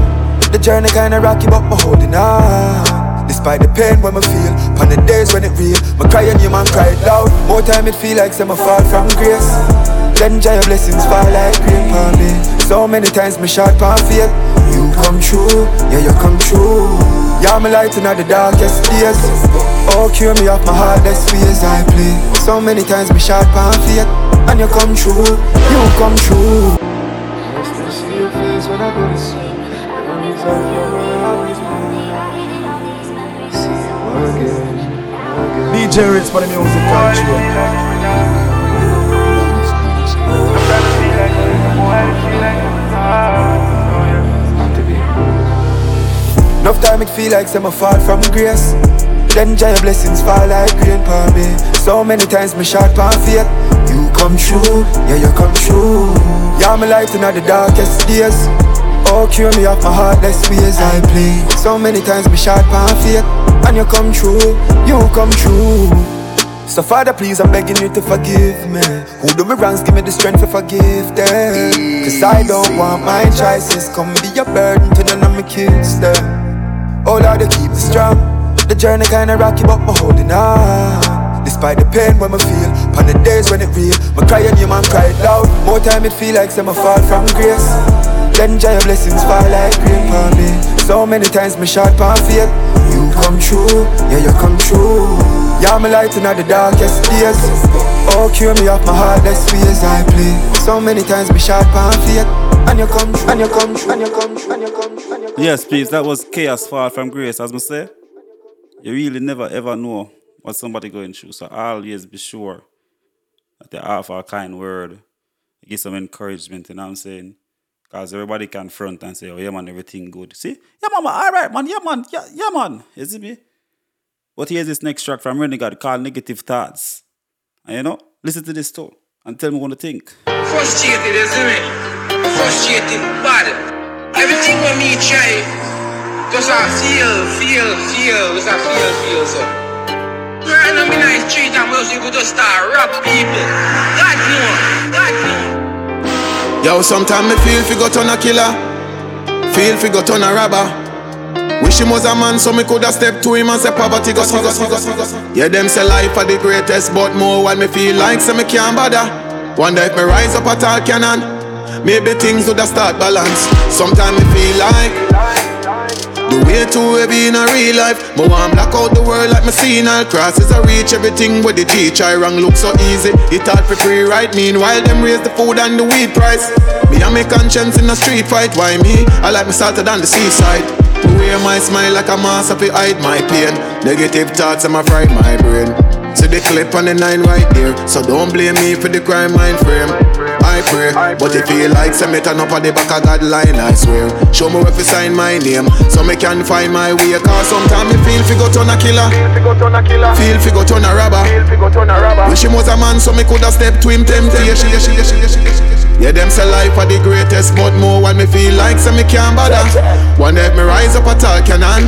The journey kinda rocky, but me holding on. Despite the pain when me feel, on the days when it real, me cry and you man cry loud. More time it feel like some fall from grace. Then giant blessings fall like rain upon me. So many times me shot pan faith. You come true, yeah you come true. Yeah me light in the darkest days. Oh cure me off my heartless ways I play. So many times me shot pan faith, and you come true, you come true. I still see your face when I go to sleep. Memories of your mind always move. See you again, again. DJ Redz for the music country. Enough time it feel like some fall from grace. Then giant blessings fall like rain upon me. So many times me shot pan faith. You come true, yeah you come true. Yeah me light in the darkest days. Oh cure me off my heartless ways I play. So many times me shot pan faith, and you come true, you come true. So Father, please, I'm begging you to forgive me. Who do me wrongs, give me the strength to forgive them. Cause I don't want my choices come be a burden to none of my kids them. Oh Lord, you keep me strong. The journey kinda rocky, but me holding on. Despite the pain when me feel, on the days when it real, me cry and you man cry it loud. More time it feel like some fall from grace. Then giant blessings fall like rain upon me. So many times me shot pan faith. You come true, yeah you come true. Yeah my light in the darkest days. Oh cure me off my heartless ways I play. So many times me shot pan faith, and you come and you come and you come and you come. Yes, please. That was Chaos far from Grace. As I say, you really never ever know what somebody going through. So always be sure that they offer a kind word, give some encouragement. You know what I'm saying? Because everybody can front and say, oh, yeah, man, everything good. See? Yeah, mama, all right, man. Yeah, man. Yeah, yeah man. You see me? But here's this next track from Renegade called Negative Thoughts. And you know, listen to this too and tell me what you think. Frustrated, you see me? Frustrated, bad. Everything when me try, just I feel, feel, feel, just I feel, feel so. Right now, me nice street and music, we just start rap people. God know, God know. Yo, sometimes me feel fi go turn a killer, feel fi go turn a robber. Wish him was a man, so me coulda step to him and say poverty go go, go. Yeah, them say life are the greatest, but more while me feel like say me can't bother. Wonder if me rise up at all canon, maybe things woulda start balance. Sometimes me feel like the way too heavy in a real life. But want black out the world like me seeing all crosses. I reach everything with the teach. I wrong look so easy. It hard for free right. Meanwhile, them raise the food and the weed price. Me and my conscience in a street fight. Why me? I like me salted on the seaside. Way my smile like a mask if hide my pain. Negative thoughts, I'm fried my brain. See the clip on the nine right there. So don't blame me for the crime mind frame. I pray, but if you like, send me turn up at the back of God line, I swear. Show me where to sign my name, so me can find my way. Cause sometimes me feel fi go turn a killer. Feel fi go turn a robber. Wish him was a man, so me coulda stepped to him temptation. Yeah, them say life are the greatest, but more when me feel like so me can't bother. One day me rise up a tall cannon,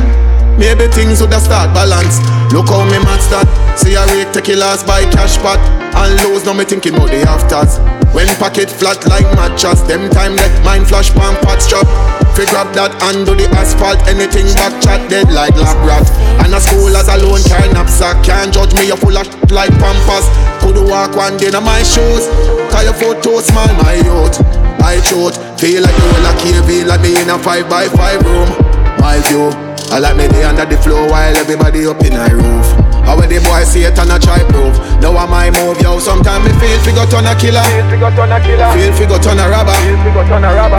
maybe things woulda start balance. Look how me match that. See a rake take your last by cash pot and lose. Now me thinking about the afters. When pocket flat like mattress, them time that mind flash pan pot strap. Fi grab that and do the asphalt, anything back chat dead like lab rat. And a school as alone carry knapsack, can't judge me, you full of shit like pampas. Could walk one day in my shoes, cause your too small, my youth. I throat, feel like you in a cave, like me in a five by five room. My view, I like me there under the floor while everybody up in a roof. How the boy see it and I try prove? Now I my move yo. Sometimes me feel fi go turn a killer. Feel fi go turn a robber.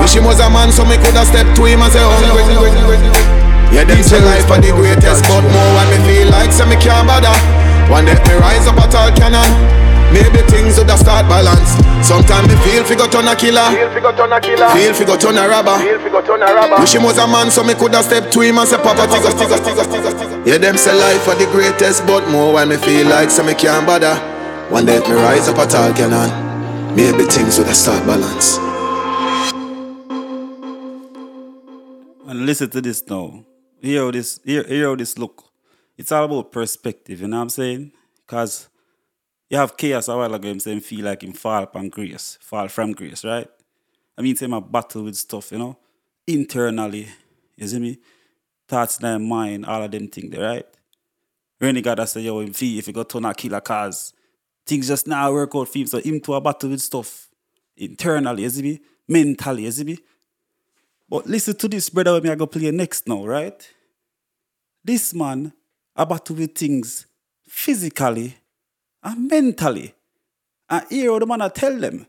Wish him was a man so me coulda step to him and say oh, hungry Yeah them say life are the greatest But more when me feel like say me can't bother. One day me rise up a tall cannon Maybe things woulda start balance. Sometimes me feel fi go turn a killer. Feel fi go turn a robber. Wish him was a man so me coulda step to him and say Papa tigger tigger tigger tigger. Yeah them say life are the greatest, but more when me feel like so me can't bother. One day if me rise up a tall cannon, maybe things woulda start balance. And listen to this now. Hear how this, hear, hear this look. It's all about perspective, you know what I'm saying? Because you have chaos a while ago, him saying feel like him fall upon grace, fall from grace, right? I mean, say my battle with stuff, you know, internally, you see me? Thoughts in my mind, all of them things, right? Really gotta say, yo, him feel if he got turn a killer cause things just now work out for him. So him to a battle with stuff internally, you see me? Mentally, you see me? But listen to this, brother, when me I go play next now, right? This man a battle with things physically and mentally. Uh, and hear what the man I tell them.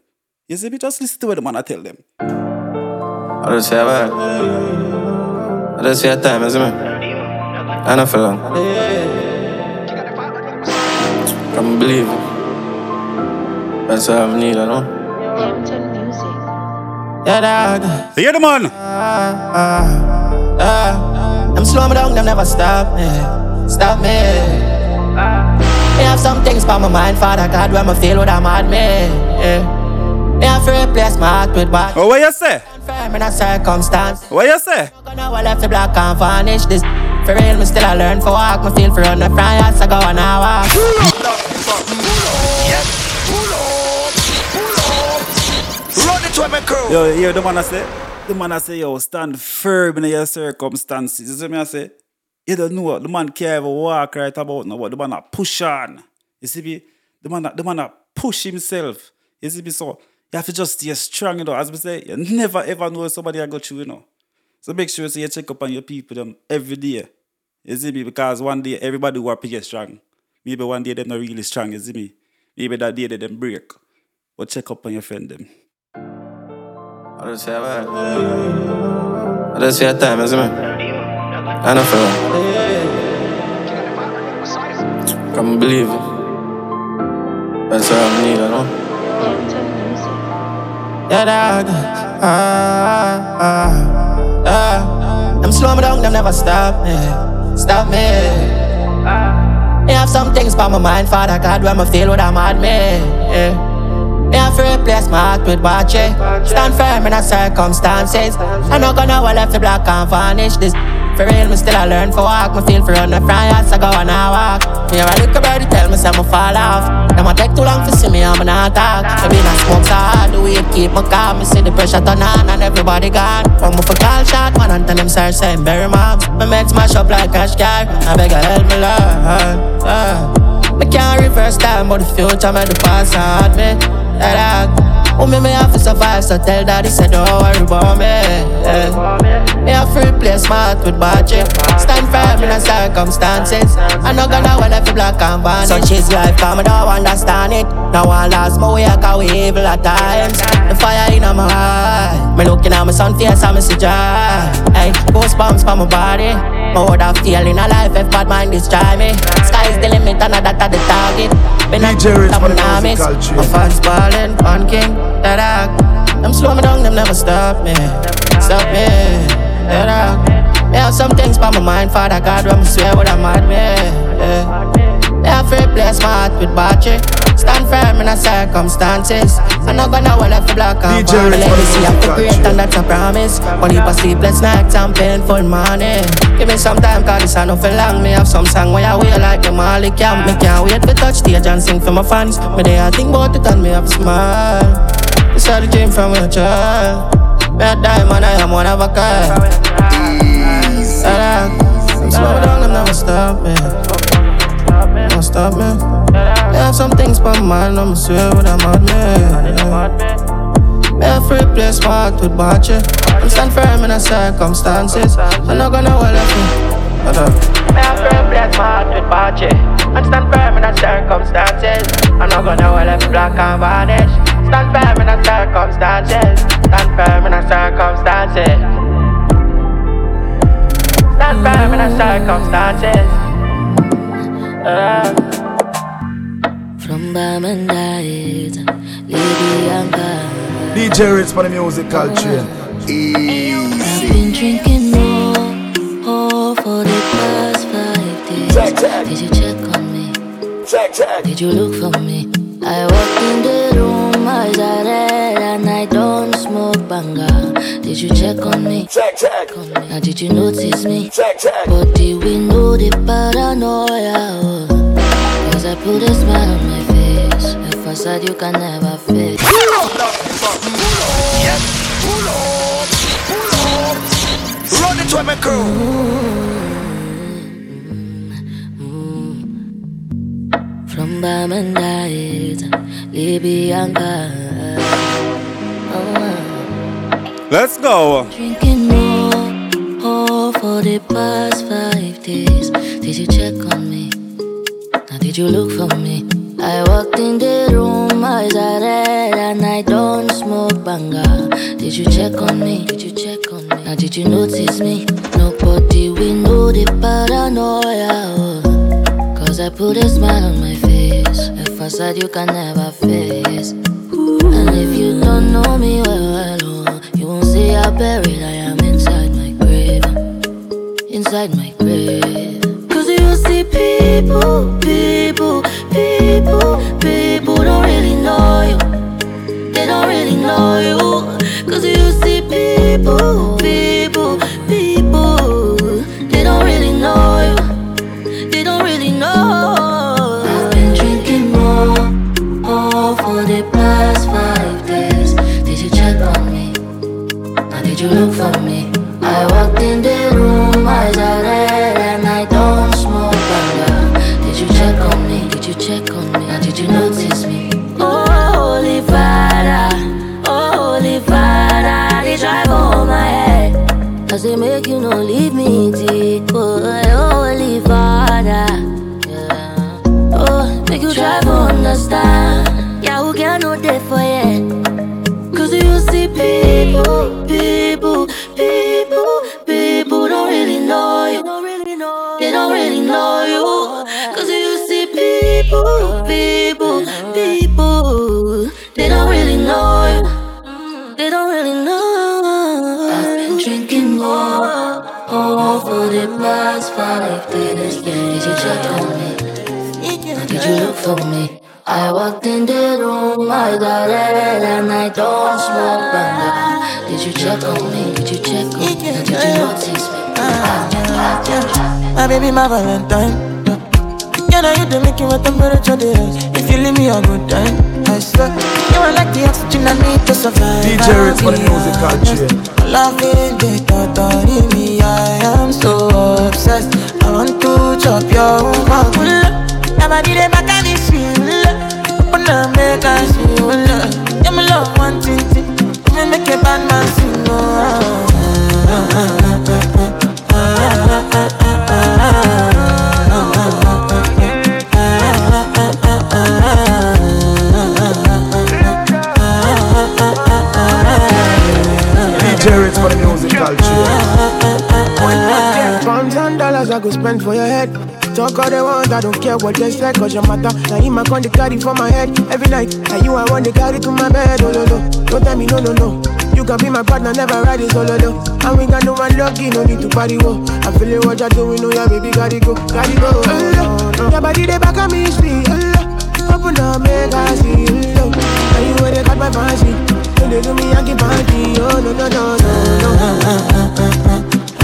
You see me? Just listen to what the man I tell them. I just say about I just say a time, see me? I know for long. Can't believe it. That's all I need, you know? Yeah, dog. Hear the man. Ah, ah, ah. Uh, them slow me down, them never stop me. Stop me. Me have some things by my mind, Father God, when I feel what I'm at me. Yeah. Me have to replace my heart with back. Oh, what you say? Firm in a circumstance. What you say? Now I left the black and vanish this. For real, me still I learn for walk. Me feel for run the front yes, I go and I walk. Run it with me crew. Yo, hear the man I say? The man I say, yo, stand firm in your circumstances. You see me I say? You don't know the man can't even walk right about now, but the man a push on. You see me? The man a, the man a push himself. You see me? So you have to just stay strong, you know. As we say, you never ever know somebody I go through, you know. So make sure so you check up on your people them every day. You see me? Because one day everybody will get strong. Maybe one day them not really strong, you see me? Maybe that day they them break. But check up on your friend them. I just say about I just say time, you me? I long. Can't believe it. That's all I need, you know? Yeah, dog. Ah, ah, ah. Them slow me down, them never stop me. Stop me. Me have some things by my mind, Father God, when I feel what I'm at me. Yeah. Me have to replace my heart with battery. Stand firm in the circumstances. I'm not gonna left the black and vanish this. For real, me still I learn for walk. Me feel for run the front yes, I go and I walk. Me a little birdie tell me say me fall off. Them a take too long to see me, I'm not talk. Me been a smoke so hard, the weed keep me calm. Me see the pressure turn on and everybody gone. From me for call shot, man, and tell them sir saying bury mom. Me make smash up like cash car. I beg her help me Lord. Uh. Me can't reverse time, but the future me the past hard me. Yeah, dog. Oh, me, me have to survive, so tell daddy, say don't worry about me. Me have to replace my heart with budget. Stand firm in the circumstances. I no gonna well if you black and vanish. Such is life, come I don't understand it. Now I lost my way, I can we evil at times. The fire in my eye. Me looking at my son face, I me see joy. Hey, goosebumps for my body. My would have feel in a life if bad mind destroy me. Sky's the limit and that are the target. Been a DJ Redz top for the namis. Musical Cheers. My fans ballin', on king, that dog. Them slow me down, them never stop me. Stop me, that dog. Me have some things by my mind, Father God, when me swear what I'm mad me. Yeah. Me have free place my heart with battery. Stand firm in a circumstances. I'm not gonna well if black and DJ brown. Ritz Let for me the see I'm the musical great chain. and that's a promise. One heap of sleepless nights and painful morning. Give me some time, cause this I know for long. Me have some song where I wear like the Molly Camp. Me can't wait to touch stage and sing for my fans. Me they I think about it and me have a smile. This is the dream from a child. Me a diamond, I am one of a kind. Them slow me down, them never stop me. Don't stop me. Have some things my mind, I'ma swear what I'm out me. Me a free place, my heart with battery. I'm stand firm in the circumstances. I'm not gonna well if me. Hold up. Me a free place, my heart with battery. I'm stand firm in the circumstances. I'm not gonna well if black and vanish. Stand firm in the circumstances. Stand firm in the circumstances. Stand firm in the circumstances. Uh. From Bamandait, Libyanka. DJ Redz for the Musical Cheers. I've been drinking more, oh, for the past five days. Did you check on me? Did you look for me? I walked in the room, eyes are red, and I don't smoke banga. Did you check on me? Check, check. On me. Now did you notice me? Check, check. But did we know the paranoia? Oh, Cause I put a smile on my face. A facade you can never fake. Run it with my crew. From Bamandait, Libyanka. Oh. Let's go. Drinking more, oh, for the past five days. Did you check on me? Now did you look for me? I walked in the room, eyes are red, and I don't smoke banga. Did you check on me? Did you check on me? Now did you notice me? Nobody we know the paranoia. Oh. Cause I put a smile on my face, a facade you can never face. And if you don't know me well, well, oh, you won't see how buried I am inside my grave. Inside my grave. Cause you see people, people, people, baby, my Valentine. Yeah, now you do make with temperature days. If you leave me a good time, I swear. You are like the oxygen I need to survive. DJ Redz for the Musical Cheers. Loving the thought me, I am so obsessed. I want to chop your. Never did it back at this Open up, make us feel. Yeah, me love one thing. Me make a bad man go spend for your head. Talk all they want, I don't care what they say, cause your matter. Now him I con the carry for my head every night. Now you I want to carry to my bed, oh no no. Don't tell me no no no. You can be my partner, never ride it oh, solo though. And we got no one lucky, no need to party whoa. I feel it what you're doing, oh yeah, baby, gotta go, gotta go. Oh, no, no. Your body they back on me, sweet, oh. Open up, make I see, oh, no. Now you where they got my fancy. When they do me, I keep party, oh no, no, no, no, no.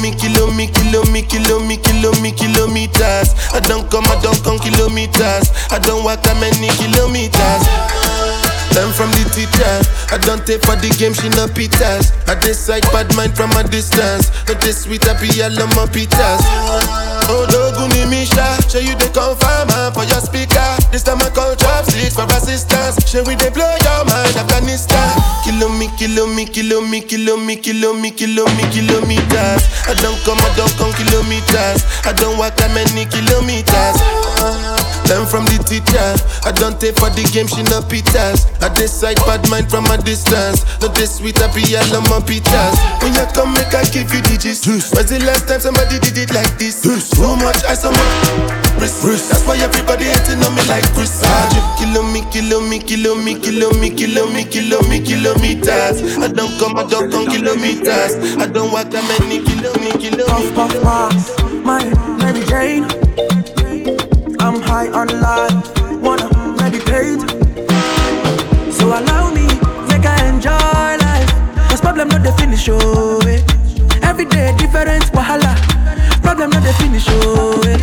Me, kilo me, kilo me, kilo me, kilo me, kilometers. I don't come, I don't come kilometers. I don't walk that many kilometers. Learn from the teacher. I don't take for the game, she no pitas. I decide bad mind from a distance. Not this sweet, I be my pitas. Oh, Doguni Misha, show you the confirm uh, for your speaker. This time I call chopsticks for assistance. Show we they blow your mind, Afghanistan. Kilo me, kilo me, kilo me, kilo me, kilo me, kilo me, kilometers. I don't come, I don't come kilometers. I don't walk that many kilometers. Learn from the teacher. I don't take for the game, she no pitas. I decide bad mind from a distance. Not this sweet, I be all on my pitas. When you come, make I give you digits. Was the last time somebody did it like this? Too much ice on my wrist. That's why everybody hating on me like Chris. Ah. Kilo me, kilo me, kilo me, kilo me, kilo me, kilo me, kilometers. I don't come, I don't come kilometers. I don't walk that many kilo me, kilo me. Puff, puff, pass, my Mary Jane. I'm high on life, wanna meditate. So allow me, make I enjoy life. Cause problem not the finish, oh eh. Every day different wahala. Problem not the finish, oh eh.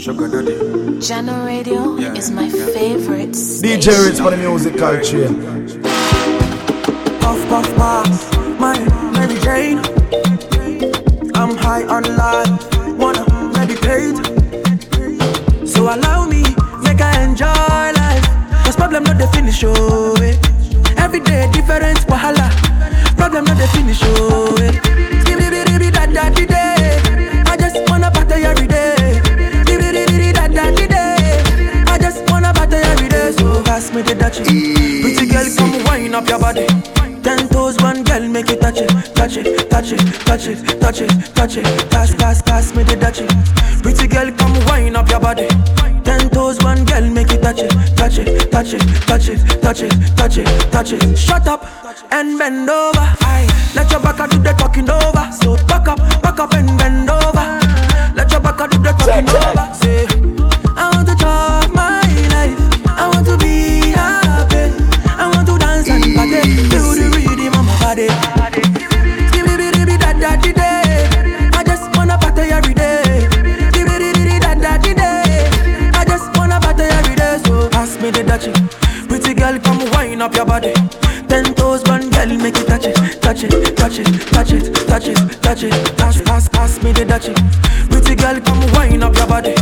Sugar daddy. Jahkno Radio is my favorite station. DJ Redz for the Musical Cheers. Puff, puff, pass, my Mary Jane. I'm high on life, wanna meditate. So allow me, make I enjoy life. Cause problem not the finish, oh eh. Every day different wahala. Problem not the finish, oh eh. Skibidi da da di. I just wanna party every day. Skibidi da da di. I just wanna party every day. So pass me the dutchie. Pretty girl, come wind up your body. Ten toes, one girl, make you touch it, touch it, touch it, touch it, touch it, touch it. Pass, pass, pass me the dutchie. Pretty body. Ten toes, one girl, make you touch it, touch it, touch it, touch it, touch it, touch it, touch it. Shut up and bend over. Let your back do the talking over. So back up, back up and the dutchie. Pretty girl, come wind up your body. Ten toes, one girl, make it touch it, touch it, touch it, touch it, touch it, touch it. Pass, pass, pass me the dutchie. Pretty girl, come wind up your body.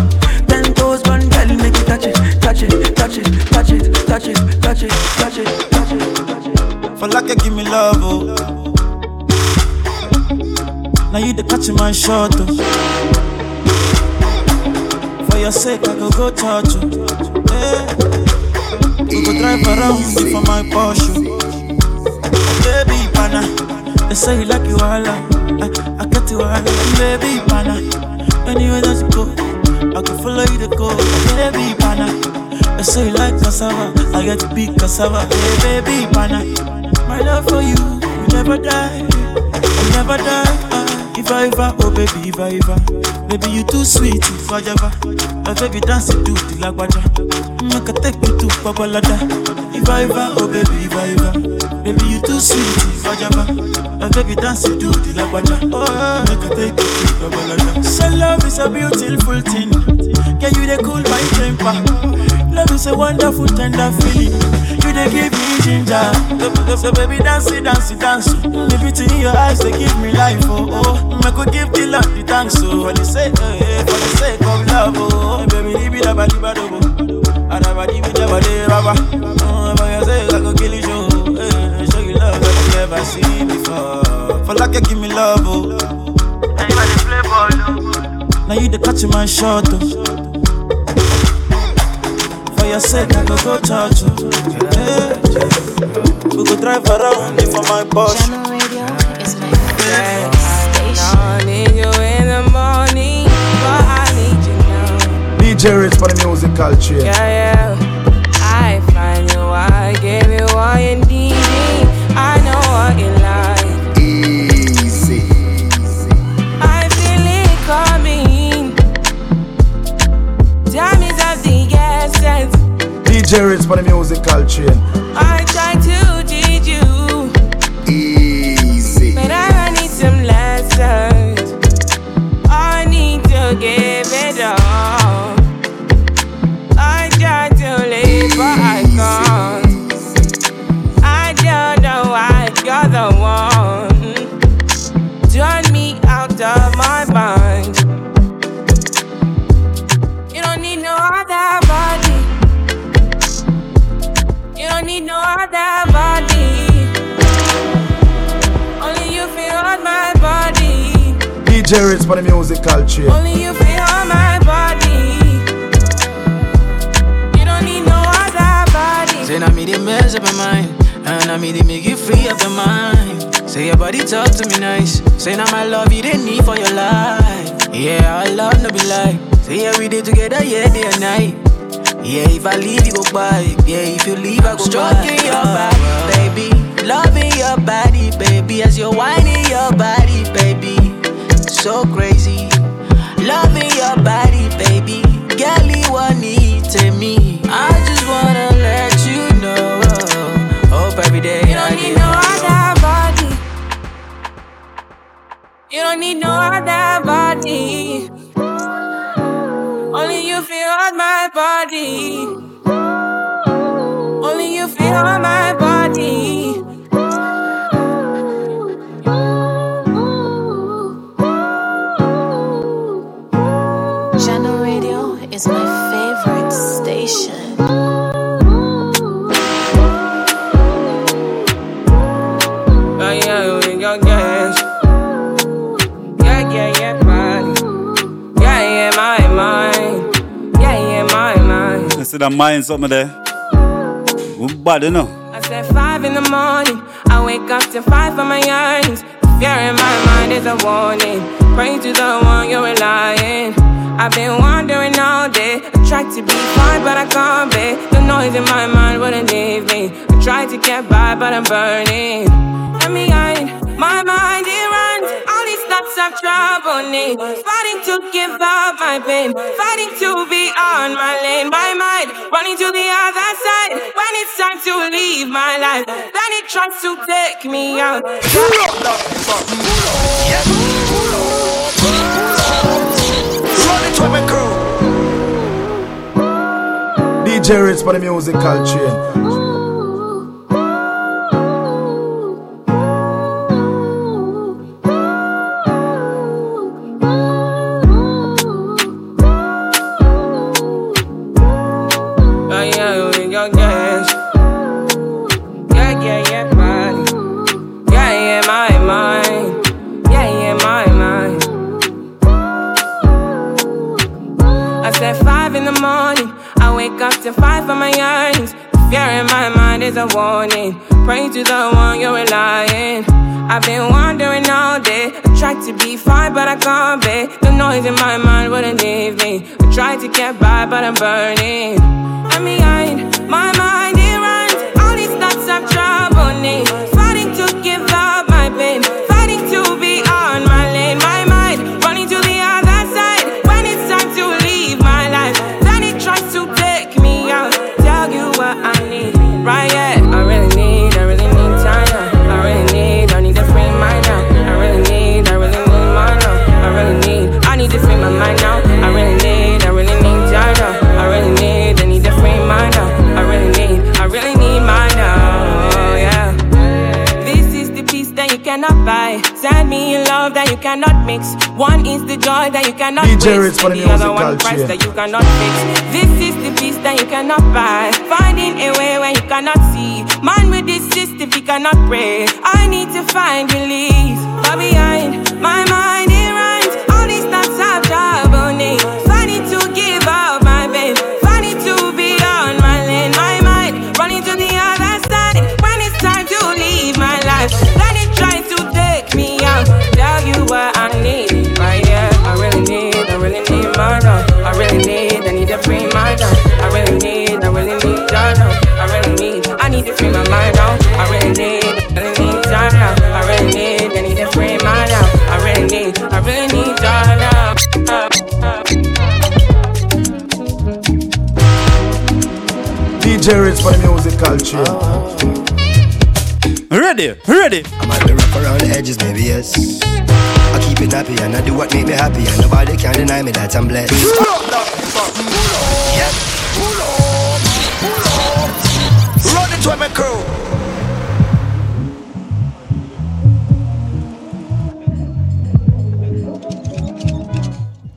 Ten toes, one girl, make it touch it, touch it, touch it, touch it, touch it, touch it, touch it, touch it. For like give me love, oh. Now you the catch my shot, oh. For your sake, I go go touch you. Yeah. Go drive around you for my Porsche. Baby, pana. They say you like you all, I, I get you all, baby, pana. Anywhere that you go, I can follow you to go, baby, pana. They say you like cassava, I get to big cassava, hey, baby, pana. My love for you, you never die, you never die. Uh, If I ever, oh baby, if I ever. Baby, you too sweet, if I ever. My baby dance to the lagwaja. Make a take you to Babalada. If I ever, oh baby, if I ever. Baby, you too sweet, if I ever. My baby dance it to the lagwaja. Oh, make a take you to Babalada. So love is a beautiful thing. Can you they cool my temper? Love is a wonderful, tender feeling. You they give me ginger. So, baby, dance it, dance it, dance. The beauty mm, in your eyes, they give me life. Oh, oh. Mm, I could give the Lord the thanks. Oh, for the sake, eh, for the sake of love. Oh, baby, leave it up, leave it. And I'm a leave it up, leave it up. Oh, for your sake, I could kill you. Show, eh, show you love that you never seen before. For like you give me love. Oh. Now you the play ball. Oh. Now you the catch my shot. Oh. For your sake, I go go church. oh. Yeah, yeah. We go drive around if for my Porsche. I need you in the morning, DJ Redz for the Musical Cheers. Yeah, yeah. I find you, I give you all you need. I know what you like. Easy. I feel it coming. Time is of the essence. DJ Redz for the Musical Cheers. DJ Redz for the Musical Cheers. Only you feel on my body. You don't need no other body. Say now me they mess up my mind And I me they make you free of your mind. Say your body talk to me nice. Say now my love you didn't need for your life. Yeah, our love no be like Say yeah we did together yeah day and night. Yeah, if I leave you go by. Yeah, if you leave I go Stroking your body baby. Loving your body baby As you're whining your body baby So crazy Loving your body baby Girl you want need to me I just wanna let you know Hope every day You don't need no other body. You don't need no other body. Only you feel on my body. Only you feel on my body. See that mind something there? Good bad, you know. I said five in the morning. I wake up to five for my eyes. Fear in my mind is a warning. Pray to the one you're relying. I've been wandering all day. I tried to be fine, but I can't be. The noise in my mind wouldn't leave me. I tried to get by, but I'm burning. Let me hide. My mind it thoughts of trouble me. Fighting to give up my pain. Fighting to be on my lane. My mind running to the other side. When it's time to leave my life, then it tries to take me out. DJ Redz for the Musical Cheers. Deny me that I'm blessed. Run it to my crew.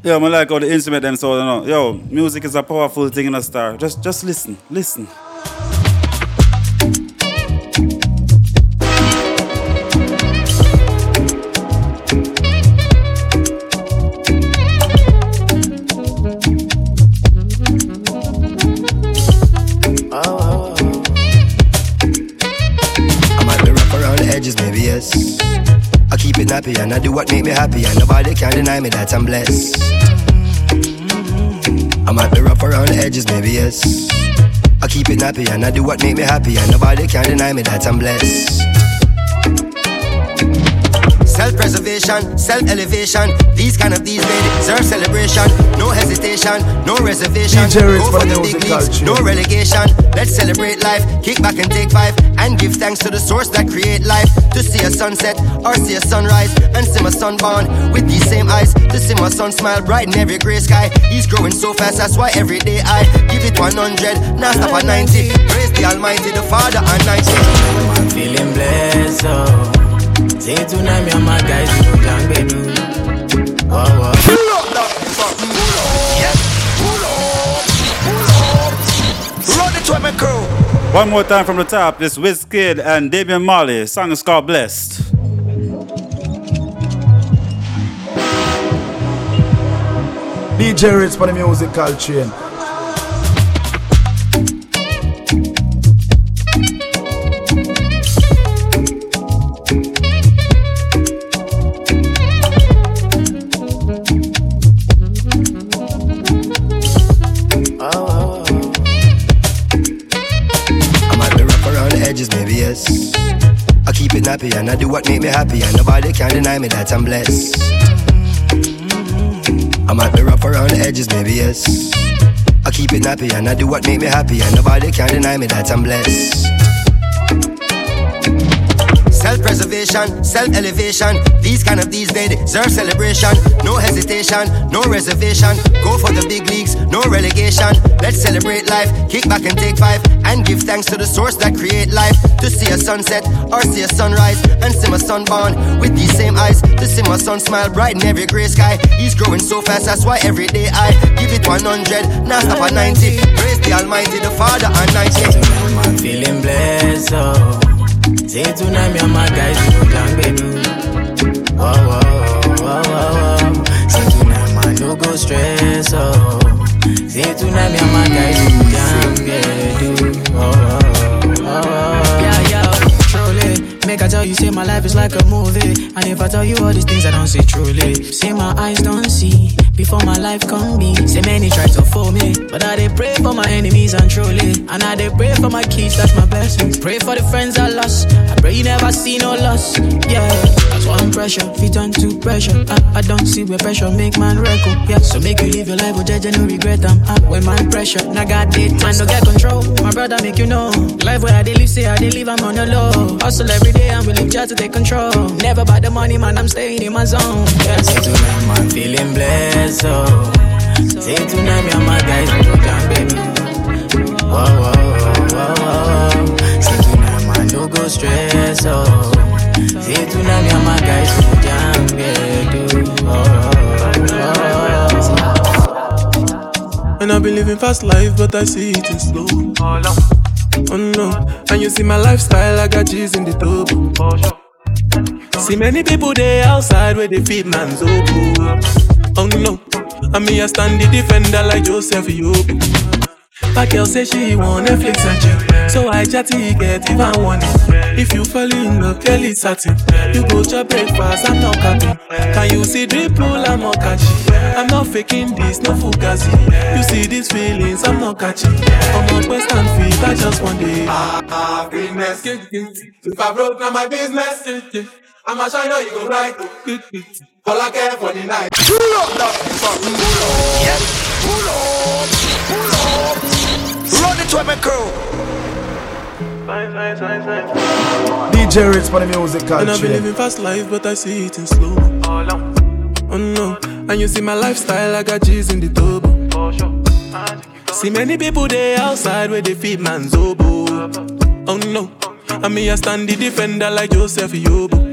Yo, I like how the instrument them so you know. Yo, music is a powerful thing in a star. Just just listen, listen. Happy and I do what make me happy, and nobody can deny me that I'm blessed. I might be rough around the edges, maybe yes. I keep it happy and I do what make me happy, and nobody can deny me that I'm blessed. Self-preservation, self-elevation. These kind of these days deserve celebration. No hesitation, no reservation. Go for the big leagues, no relegation. Let's celebrate life, kick back and take five, and give thanks to the source that create life. To see a sunset or see a sunrise, and see my son born with these same eyes. To see my son smile bright in every gray sky. He's growing so fast, that's why every day I give it 100, now stop at 90. Praise the Almighty, the Father, and 90. I'm feeling blessed, oh. Say tonight, me and my guys, down, baby. Whoa, whoa. One more time from the top. This Wizkid and Damian Marley. Song is called Blessed. DJ Redz for the Musical Cheers. Happy and I do what make me happy, and nobody can deny me that I'm blessed. I might be rough around the edges, maybe yes. I keep it happy and I do what make me happy, and nobody can deny me that I'm blessed. Self-preservation, self-elevation. These kind of these days deserve celebration. No hesitation, no reservation. Go for the big leagues, no relegation. Let's celebrate life, kick back and take five, and give thanks to the source that create life. To see a sunset or see a sunrise, and see my son born with these same eyes. To see my son smile bright in every gray sky. He's growing so fast, that's why every day I give it 100, now stop at 90. Praise the Almighty, the Father, and 90. I'm feeling blessed, oh. Say me and my guys, we go down, baby. Whoa, whoa, whoa, whoa, whoa. Say tonight, man, no go stress, oh. Say me and my guys, go down, baby. Oh, oh, I tell you, say my life is like a movie. And if I tell you all these things, I don't say truly. Say my eyes don't see before my life come be. Say many try to fool me, but I they pray for my enemies and truly. And I they pray for my kids, that's my blessing. Pray for the friends I lost. I pray you never see no loss. Yeah, that's one pressure, fit on to pressure. I, I don't see where pressure make man record. Yeah, so make you live your life with judge and no regret. I'm when man pressure. Now got it, man, no get control. My brother make you know. Life where I they live, say I they live, I'm on the low. Hustle every day, I'm willing just to take control. Never about the money, man, I'm staying in my zone. Yes. Say tonight, man, feeling blessed. Oh. Say tonight, me and my guys, no jam, baby. Whoa, whoa, whoa, whoa. Say tonight, man, no go stress. Oh. Say tonight, me and my guys, no jam, baby. Oh, oh, oh, oh. And I've been living fast life, but I see it in slow. Oh no, and you see my lifestyle, I got G's in the tub. See many people there outside where they feed man's oboe. Oh no, and me I stand the defender like Joseph Yobo. My girl say she want Netflix and chill, so eh, I chatty get even one it. If you fall in love, Kelly satin. You go to breakfast, I'm not capping. Can you see drip pull? I'm not catching. I'm not faking this, no fugazi. You see these feelings, I'm not catching. I'm on West and feet, I just want it. Happiness. If I broke, now my business. I'ma show you, you go right. All I care for the night. Pull up that fucking pull up. Yeah. Pull up. Pull up. Run it with my crew. DJ Redz for the musical And I've been living fast life, but I see it in slow. Oh no, and you see my lifestyle, I got G's in the double. See many people there outside where they feed man's oboe. Oh no, and me I stand the defender like Joseph Yobo.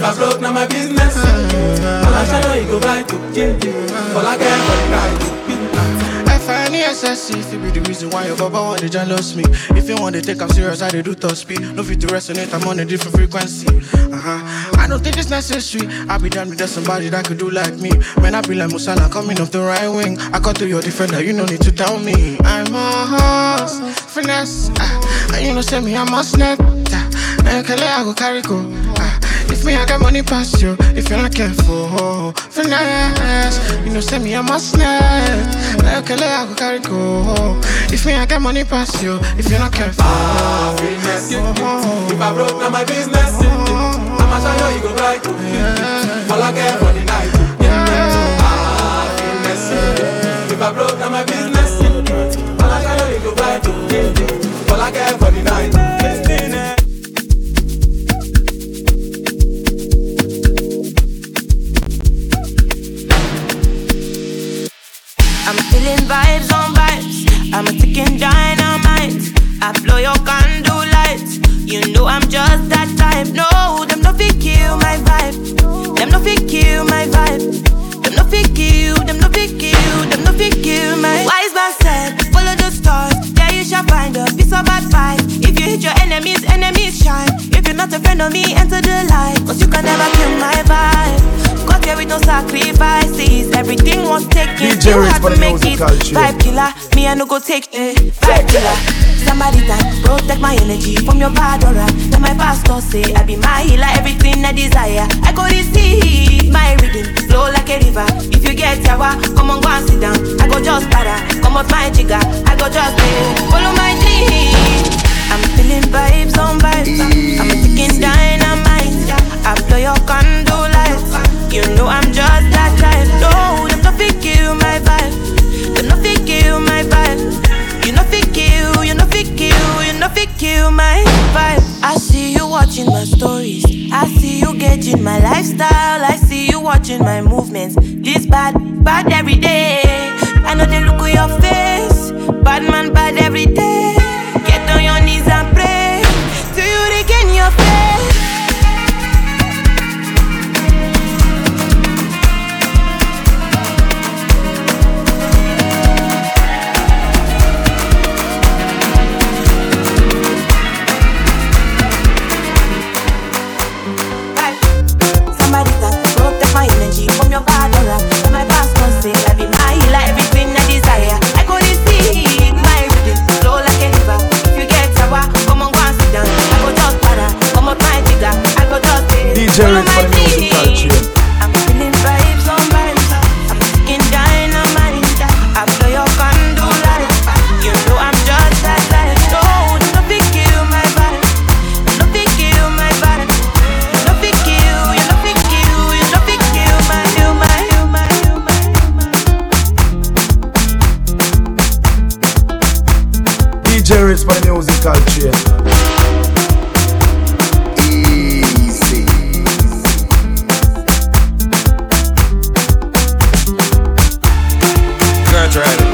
If I broke, now my business. I'ma show you, you go right. All I care for the night. F-I-N-E-S-S-E If it be the reason why your baba want to jealous me. If you want to take I'm serious, I dey do top speed. No fit to resonate, I'm on a different frequency. Uh-huh. I don't think it's necessary. I be done with just somebody that could do like me. Man, I be like Musala coming off the right wing. I cut to your defender, you no need to tell me. I'm a horse, finesse. Uh, And you know say me, I'm a snap uh, Now you can let I go carry go if me, I got money past you. If you're not careful, finesse. You know, send me a must net. Like a I go carry go. If me, I got money past you. If you're not careful, ah, Happiness. Oh, oh, oh. If I broke, now my business. I'ma show you, you go right. All I care for the night. Happiness. Ah, if I broke, now my business. I'ma show you, you go right. All I care for the night. I'm a ticking dynamite. I blow your candle lights. You know I'm just that type. No, them no fit kill my vibe. Them no fit kill my vibe. Them no fit kill. Them no fit kill. Them no fit kill my. Wise man said, follow. You find a piece of advice. If you hit your enemies, enemies shine. If you're not a friend of me, enter the light. Cause you can never kill my vibe. Got here with no sacrifices. Everything was taken. You had to make it. Vibe killer. Me, I no go take it. Vibe killer. That protect my energy from your bad aura. Then my pastor say I be my healer, everything I desire. I go receive my reading, flow like a river. If you get yawa, come on go and sit down. I go just para, come out my jigger. I go just eh, follow my dream. I'm feeling vibes on vibes. I'm a ticking dynamite. I blow your candle lights. You know I'm just that type. No, them no fit kill my vibe. Kill my vibe. I see you watching my stories. I see you gauging my lifestyle. I see you watching my movements. This bad, bad every day. I know they look at your face. Bad man, bad every day. Jared for I it.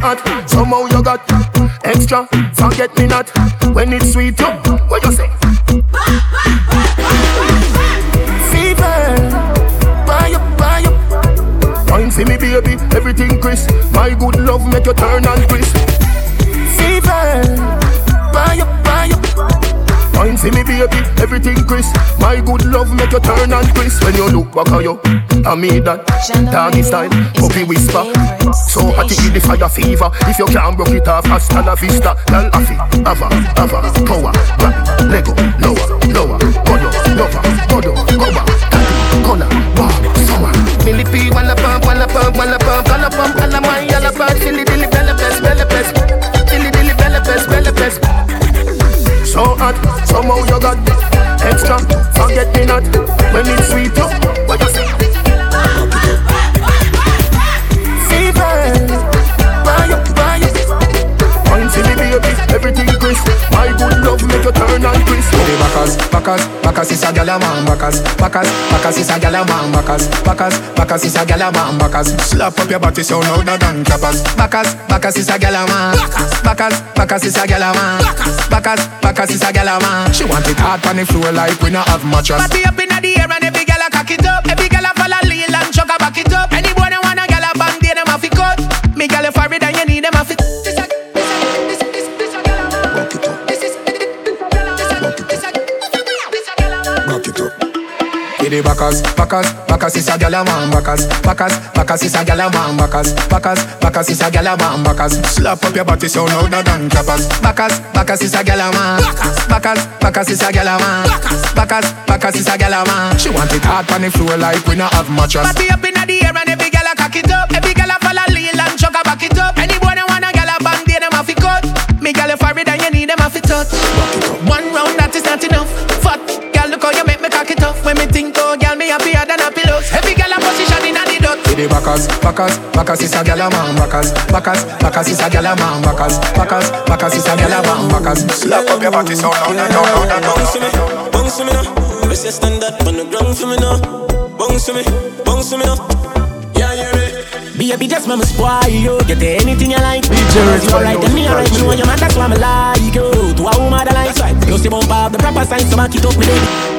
hot. Somehow you got extra. Forget me not when it's sweet. You, what you say? Fever, buy up, buy up. See me baby, everything crisp. My good love make you turn and crisp. Fever, buy up, buy up. See me baby, everything crisp. My good love make you turn and crisp. When you look back at you, I mean that. Doggy style, puppy whisper. So hot it the fire fever. If you can't broke it off, hasta la vista. Girl, afi, ava, ava, power, rap, lego, lower, lower, godo, lover, godo, cover, tati, color, bar, summer. Millie P, wanna pump, wanna pump, wanna pump, wanna pump, wanna mind, wanna pump, silly dilly, bella pest, bella pest, silly dilly, bella pest, bella pest. So hot, somehow you got extra, forget me not when it's sweet. Bacchus, Bacchus is a gal a man Bacchus, Bacchus, Bacchus is a gal a man Bacchus, Bacchus, Bacchus is a gal a man Bacchus Slap up your body so louder than clappers Bacchus, Bacchus is a gal a man Bacchus, Bacchus is a gal a man Bacchus, Bacchus is a gal a man She want it hard on the floor like we not have mattress Party up inna the air and every gal a cock it up. Every gal a follow lean and chug a back it up. Any boy that want a gal a band, they them a fi cut. Me gal a for it and you need them a fi. Get the Bacchus, Bacchus, Bacchus is a gal a man Bacchus, Bacchus, Bacchus is a gal a man Bacchus, Bacchus, Bacchus is a gal a man Bacchus Slap up your body so louder than clappers Bacchus, Bacchus is a gal a man Bacchus, Bacchus is a gal a man Bacchus, Bacchus is a gal a man She want it hard on the floor like we not have mattress Party up inna the air and every gal a cock it up. Every gal a follow lean and chug a back it up. Any boy that want a gal a band, they them a fi cut. Me gal a for it and you need them a fi touch. One round that is not enough. Fat When me think oh gal me happier than a pillow. Every gal a position inna the dot. Get the Bacchus, Bacchus, Bacchus is a gal a man Bacchus, Bacchus, Bacchus is a gal a man Bacchus, Bacchus, Bacchus is a gal a man Bacchus Slap up your body so louder, louder, louder Bounce to me now. Rest your stand up on the ground for me now. Bounce to me, bounce to me now. Yeah, you ready? Baby, just mama spoil you. Get anything you like. DJ Red you alright, then me alright. Me know your man, that's why me like you. To a woman that likes right. You see bump up the proper sign, so I keep up with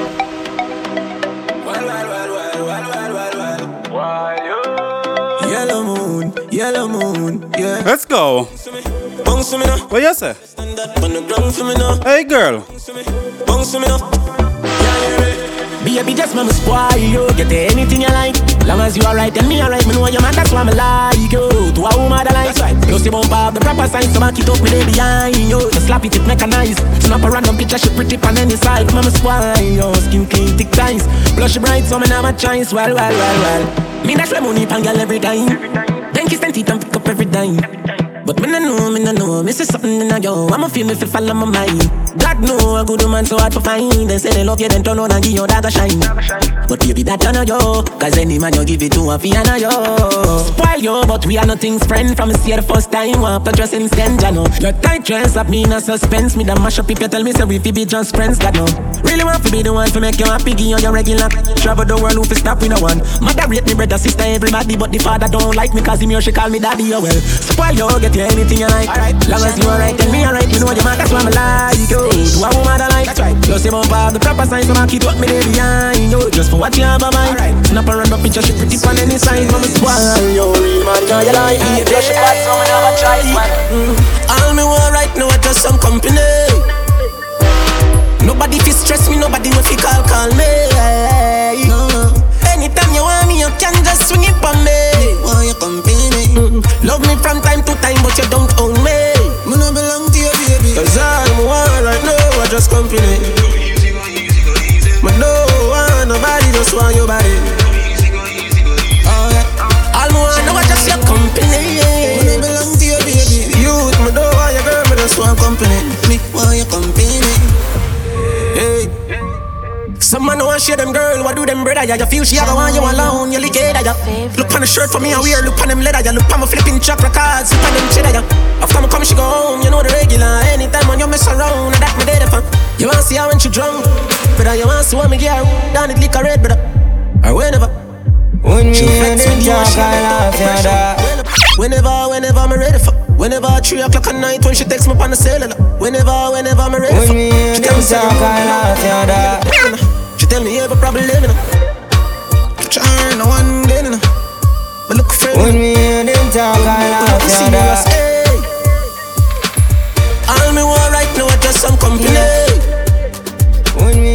Let's go. Me. What you say? Me. Hey girl. Me. Baby, just mama spoil you. Get anything you like. Long as you alright, then me alright. Me know your man, that's why me like you. To a woman that likes right. You see bump up the proper sign, so I keep up with it behind you. Just slap it, it mechanized. Snap a random picture, she pretty on any side. Mama spoil you. Skin clean, thick ties. Blush bright, so me never a choice. Well, well, well, well. Me dash my money, pan girl every time. Then kiss and teeth and pick up every dime. But me no know, me no know, me see something in a yo. I'ma feel me fi follow my mind. God know a good woman so hard to find. They say they love you, then turn on and give your dog a shine. But baby that turn on yo, cause any man you give it to a fiana yo. Spoil yo, but we are nothing's friend from see the first time. Want to dress in stand, ya know. Your tight dress up me in a suspense. Me the mash up if you tell me say we fi be just friends, God know. Really want to be the one to make you happy, give you your regular. Travel the world, who fi stop we no one. Mother rate me brother, sister, everybody, but the father don't like me cause him here she call me daddy. Oh well, spoil yo, get you anything you like. Long as you alright, then me alright. You know your man, that's why me like you. To a woman that like. You say bump up the proper sign, so I keep up me there behind you. Just for what you have a mind. Snap a random picture, she pretty on any side, mama spoil yo. Real man, girl, you like. Yeah, she bad, so me never try man. Mm-hmm. All me want right now is just some company. Nobody fi stress me, nobody will fi call call me. No. Anytime you want me, you can just swing it on me. Want your company? Mm. Love me from time to time, but you don't own me. Me no belong to you, baby. Cause all me want right now, I just company. Me no want nobody, just want your body. Yeah. All me want now, I just your company. Me no belong to you, baby. Youth, me don't want your girl, me just want company. Me want your company. Some man want share them girl, what do them brother? Yeah, you feel she ever want you alone, you lick it, yeah. Look on the shirt for me, I wear, look on them leather, yeah. Look on my flipping chocolate cards, look on them cheddar, yeah. After me come, she go home, you know the regular. Anytime when you mess around, I that me dead for. You want to see her when she drunk, brother? You want to see what me get her down it liquor red, brother? Or whenever. When me flex them talk, I laugh, yeah. Whenever, whenever I'm ready for. Whenever three o'clock at night when she texts me on the cellular. Whenever, whenever I'm ready When for. me hear She them tell me talk, I laugh, yeah. She tell me you have a problem living. Trying no one day, you know. But look for When me hear them talk, I laugh, yeah, that. All me want right now is just some company.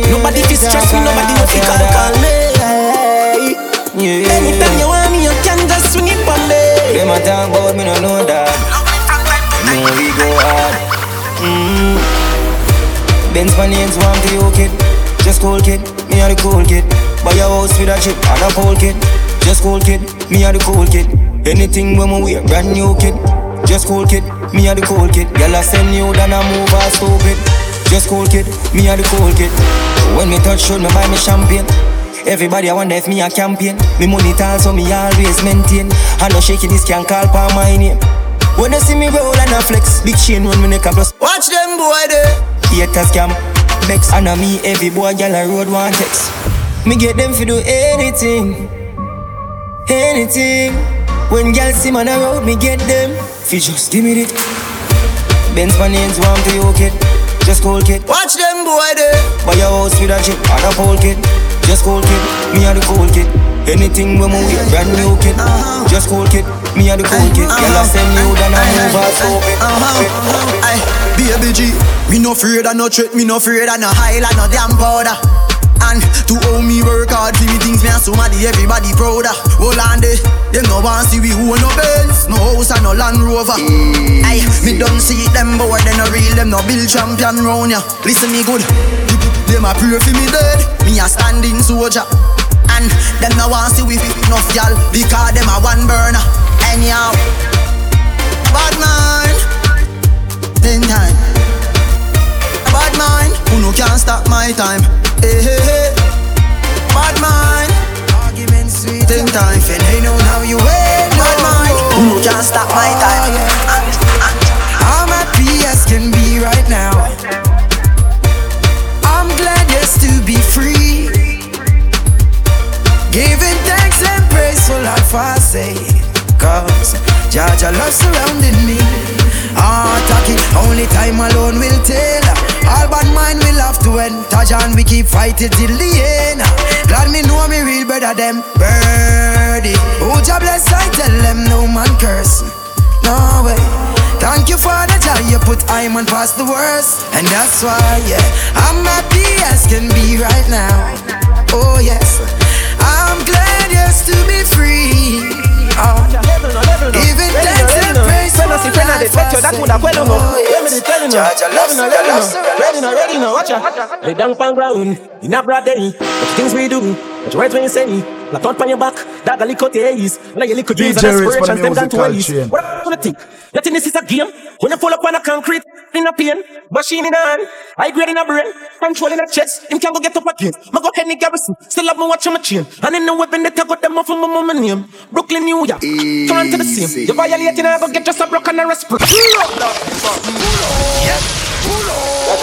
Nobody fi stress me, nobody no fi call call me. Yeah. Anytime you want me, you can just swing it on me. Them a talk about me, no know that. We go hard. Mm. Benz Panades want to you kid. Just cool kid, me a the cool kid. Buy a house with a chip and a cool kid. Just cool kid, me a the cool kid. Anything when we wear, brand new kid. Just cool kid, me a the cool kid. Girl I send you down a move all stupid. Just cool kid, me a the cool kid. When me touch should me buy me champagne. Everybody I wonder if me a campaign. Me money tall so me always maintain. I no shaky this can call for my name. When they see me roll and a flex, big chain run me neck a plus. Watch them boy there. Haters scam, vex, and a me every boy gyal a road want text. Me get them fi do anything, anything. When gyal see man a road, me get them fi just give me it. Benz my name's warm to you kid, just cool kid. Watch them boy there. Buy your house with a chip and a pole kid, just cool kid. Me a the cool kid. Anything when we wear, brand new kid, just cool kid. Me a the cool kid. Gyal I send you down a move. Uh-huh. Aye, baby G, me no afraid of no threat, me no afraid of no highlight, no damn powder. And to owe me work hard for me things me and somebody everybody prouder. Hold on there, them no want see we who no Benz, no house and no Land Rover. Aye, me don't see them boy, they no real, them no build champion round ya. Listen me good, them a pray for me dead, me a standing soldier. And them no want see we fit enough y'all because them a one burner. Anyhow, bad man, ten time. Bad mind, who no can stop my time. Hey, hey, hey. Bad mind, argument sweet. Ten time, fin they know how you win. Bad mind, who no can stop my time. Oh, I'm happy as can be right now. Praise for life I say. Cause Jaja love surrounding me. Ah, talking, only time alone will tell. All bad mind will have to end. Tajan, we keep fighting till the end. Glad me know me real better them birdie. Oh, Jah bless, I tell them no man curse. No way. Thank you for the joy you put I'm on past the worst. And that's why, yeah, I'm happy as can be right now. Oh, yes. I'm glad yes to be free. Oh. Giving thanks and praise for Friend, I see friend, I did bet you that would have well no. Let me tell you now. Loving her. Ready now, ready now. Watch ya. Lay down pan ground in a broad day. What things we do? What you right when you say? Like thought on your back, that a little taste. Like your little dreams and DJ Redz for the aspirations, them gone to musical waste. chain. What I wanna think? You think this is a game? When you pull up on a concrete, in a pain, machine in hand, high grade in a brain, control in a chest, him can't go get up again. Ma go Henny Garrison, still have me watching my chain. And in the weapon that I got them off of my mama name. Brooklyn, New York, turn to the same. You violating, I go get just a broken and respect. Living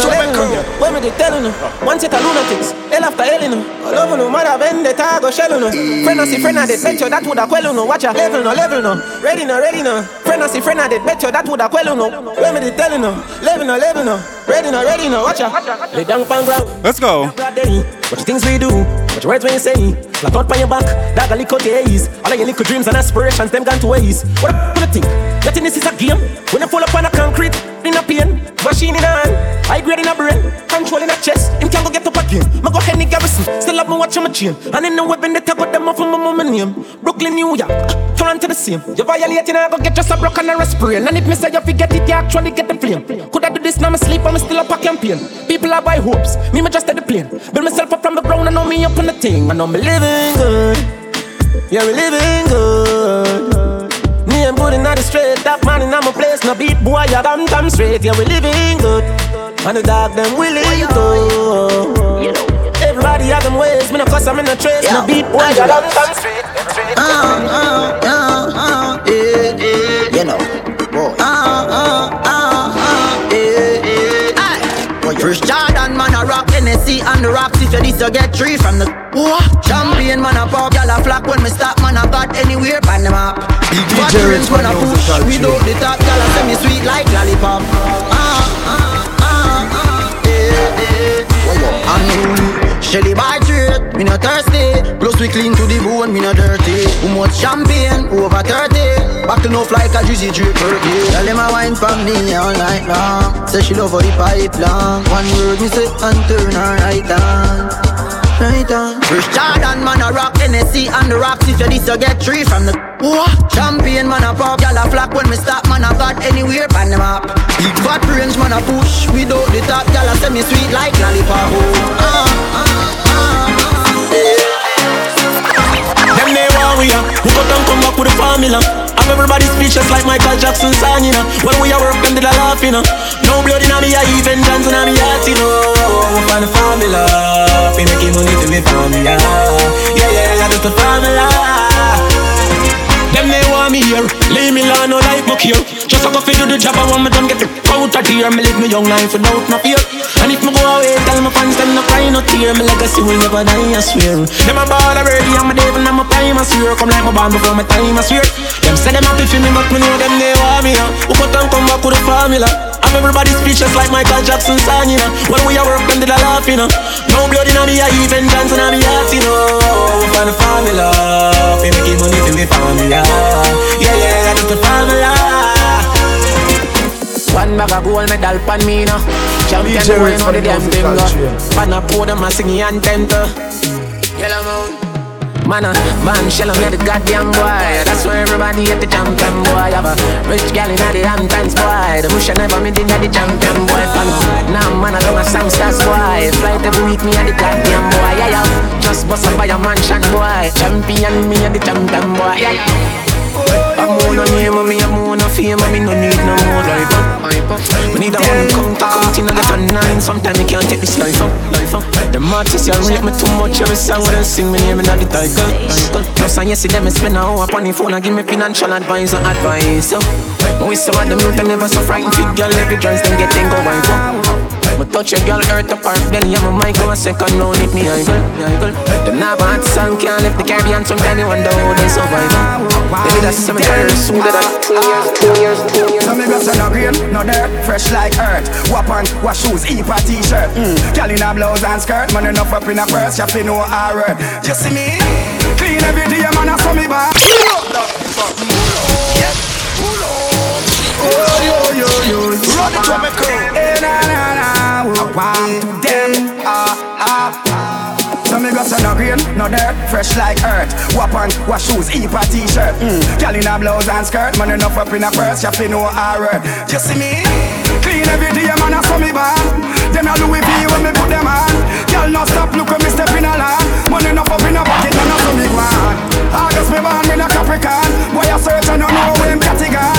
on, living on. When me they telling you, one set of lunatics, hell after hell you All over no matter vendetta, go shell you Friend I see friend I did bet you that would have quell you Watch out, level no, level no. Ready no, ready no. Uh, friend I see friend I did bet you that would have quell you When me they telling you, level no, level no. Ready no, ready no. Watch out. Lay down pan ground. Let's go. What the things we do, what you words when you say Like thought on your back, that a little days All of your little dreams and aspirations, them gone to waste What the you think? You think this is a game? When you pull up on a concrete, in a pain Machine in hand, high grade in a brain Control in a chest, him can't go get up again. Ma go Henny Garrison, still have me watching my chain. And in the weapon that I got them off of my mama name. Brooklyn, New York, turn to the same You violating, I go get just a broken and a And if me say you forget it, you actually get the flame. Could I do this now, me sleep, I'm still up a campaign People are buy hopes, me me just at the plane Build myself up from the ground, I know me up on the thing. I know me living good. Yeah, we living good me and good in the straight, that man in my place, no beat boy, ya damn damn straight. Yeah, we living good, and the dog them willing to. You. Everybody have them ways, me no cuss, I'm in the trace, no beat boy, ya damn damn straight. Uh, uh, uh, uh, yeah, yeah, you know. Uh, uh, uh, uh, yeah, yeah. First Jordan man a rock NSC and the rocks if you this you get three from the what? Champion man a pop, y'all a flock when me stop man a got anywhere pan them up. DJ Redz rings when push without chain. the top, y'all a send me sweet like lollipop. Ah, ah, ah, ah, yeah, yeah. Unruly, Shelly by trade, me no thirsty. Plus we clean to the bone, me no dirty. Who much champagne? Over 30. Back to no a juicy drip perky. Tell them I wine for me all night long. Say she love how the pipe long. One word me say and turn her right on. Right on. First Jordan man a rock NSC and the rocks if you this you get three from the what? Champion man a pop, y'all a flock when me stop man a got anywhere pan them up. Big fat range man a push without the top, y'all a send me sweet like lollipop. Oh, ah, ah, ah, ah, we are. Who go down, come back with a formula. I'm everybody speechless like Michael Jackson song, you know. When we are work, them did a laugh, you know. No blood in me, I even dance in me heart, you know. We find the formula. We making money to be from yeah. Yeah, yeah, just that's the formula. Them they want me here, leave me alone, no like muck here. Just a go fi do the job, I want me done get the out of here. Me live me young life without no fear. And if me go away, tell my fans them no cry, no tear. My legacy will never die, I swear. Them a ball already, I'm a devil, I'm a prime, I swear. Come like my band before my time, I swear. Them say them happy for me, but me know them they want me. here. Who cut and come back with the formula? I'm everybody speechless like Michael Jackson song, you know. When we are work, them did a laugh, you know. No blood in me, I even dance in me heart, you know. Find the formula, fi making money for me formula. Yeah, yeah, that's the formula. One bag of gold medal pan me now. Champion DJ boy Ritz know for the the damn thing go. culture. Pan a podium a sing anthem to. Yellow moon. Man, a man, shell on the goddamn boy. That's why everybody at the champion boy. Have a rich gal in the Hamptons boy. The bush I never made in the champion boy. Fan now, man, I don't a Sam Stars boy. Flight every week, me and the goddamn boy. Yeah, yeah. Just bust up by a mansion boy. Champion, me and the champion boy. Yeah, yeah. I'm on a name, me I'm on a fame, me no need no more life up. We need a one count, a count in a get a nine. Sometimes you can't take this life up, life up. The artists you rate me too much every song when they sing me name in the title. Plus and you see them spend a hour upon the phone and give me financial advice and advice. So, we saw them youth and never so frightened fit girl every dance them get them go wife up. Me touch a girl earth apart belly and my mic go a second round hit me idol. Them not bad song can't lift the Caribbean sometimes you wonder how they survive. They did a cemetery soon that I two years, two years, two years. So me go say no green, no dirt, fresh like earth. Wap on, wash shoes, heap a t-shirt. Mm. Girl in a blouse and skirt, man enough up in a purse, you know her word. You see me? Clean every day, man, I saw me back. Oh, yo, yo, yo, run it to me crew. Eh, na, na, na, one to them, ah, ah, ah. So me go say no green, no dirt, fresh like earth. Wap on, wash shoes, heap a t-shirt. Mm. Girl in a blouse and skirt, man enough up in a purse, know her word. You see me? Clean every day, man, I saw me back. Them a Louis V when me put them on. Girl, no stop, look when me step in a land. Money enough up in a pocket, man, I saw me go on. August me born, me a Capricorn. Boy, I search and I know where him catty gone.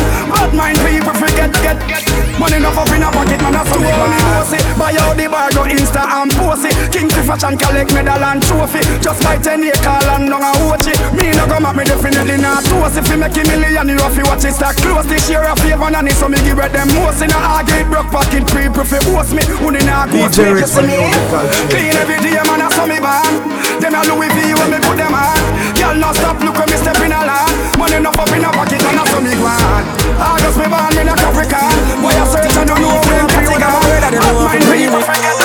Bad mind people forget, get, get. Money enough up in a pocket, man, I saw me go on. Buy out the bar, go Insta and post it. King to fashion, collect medal and trophy. Just buy 10 acre land, down a watch it. Me no go make me definitely not toast. If you make a million, you have to watch it start close. This year a favor, and so me give it them most. In a argue, broke pocket, people fi boast me. Who in a go DJ me, Ritz just me. Clean every day, man, I saw me born. Them a Louis V when me put them on. Girl, no stop, look when me step in a land. Money enough up in a pocket, and I saw me go on. August me born, me a Capricorn. Boy, I and I know where him catty gone. Bad mind people forget.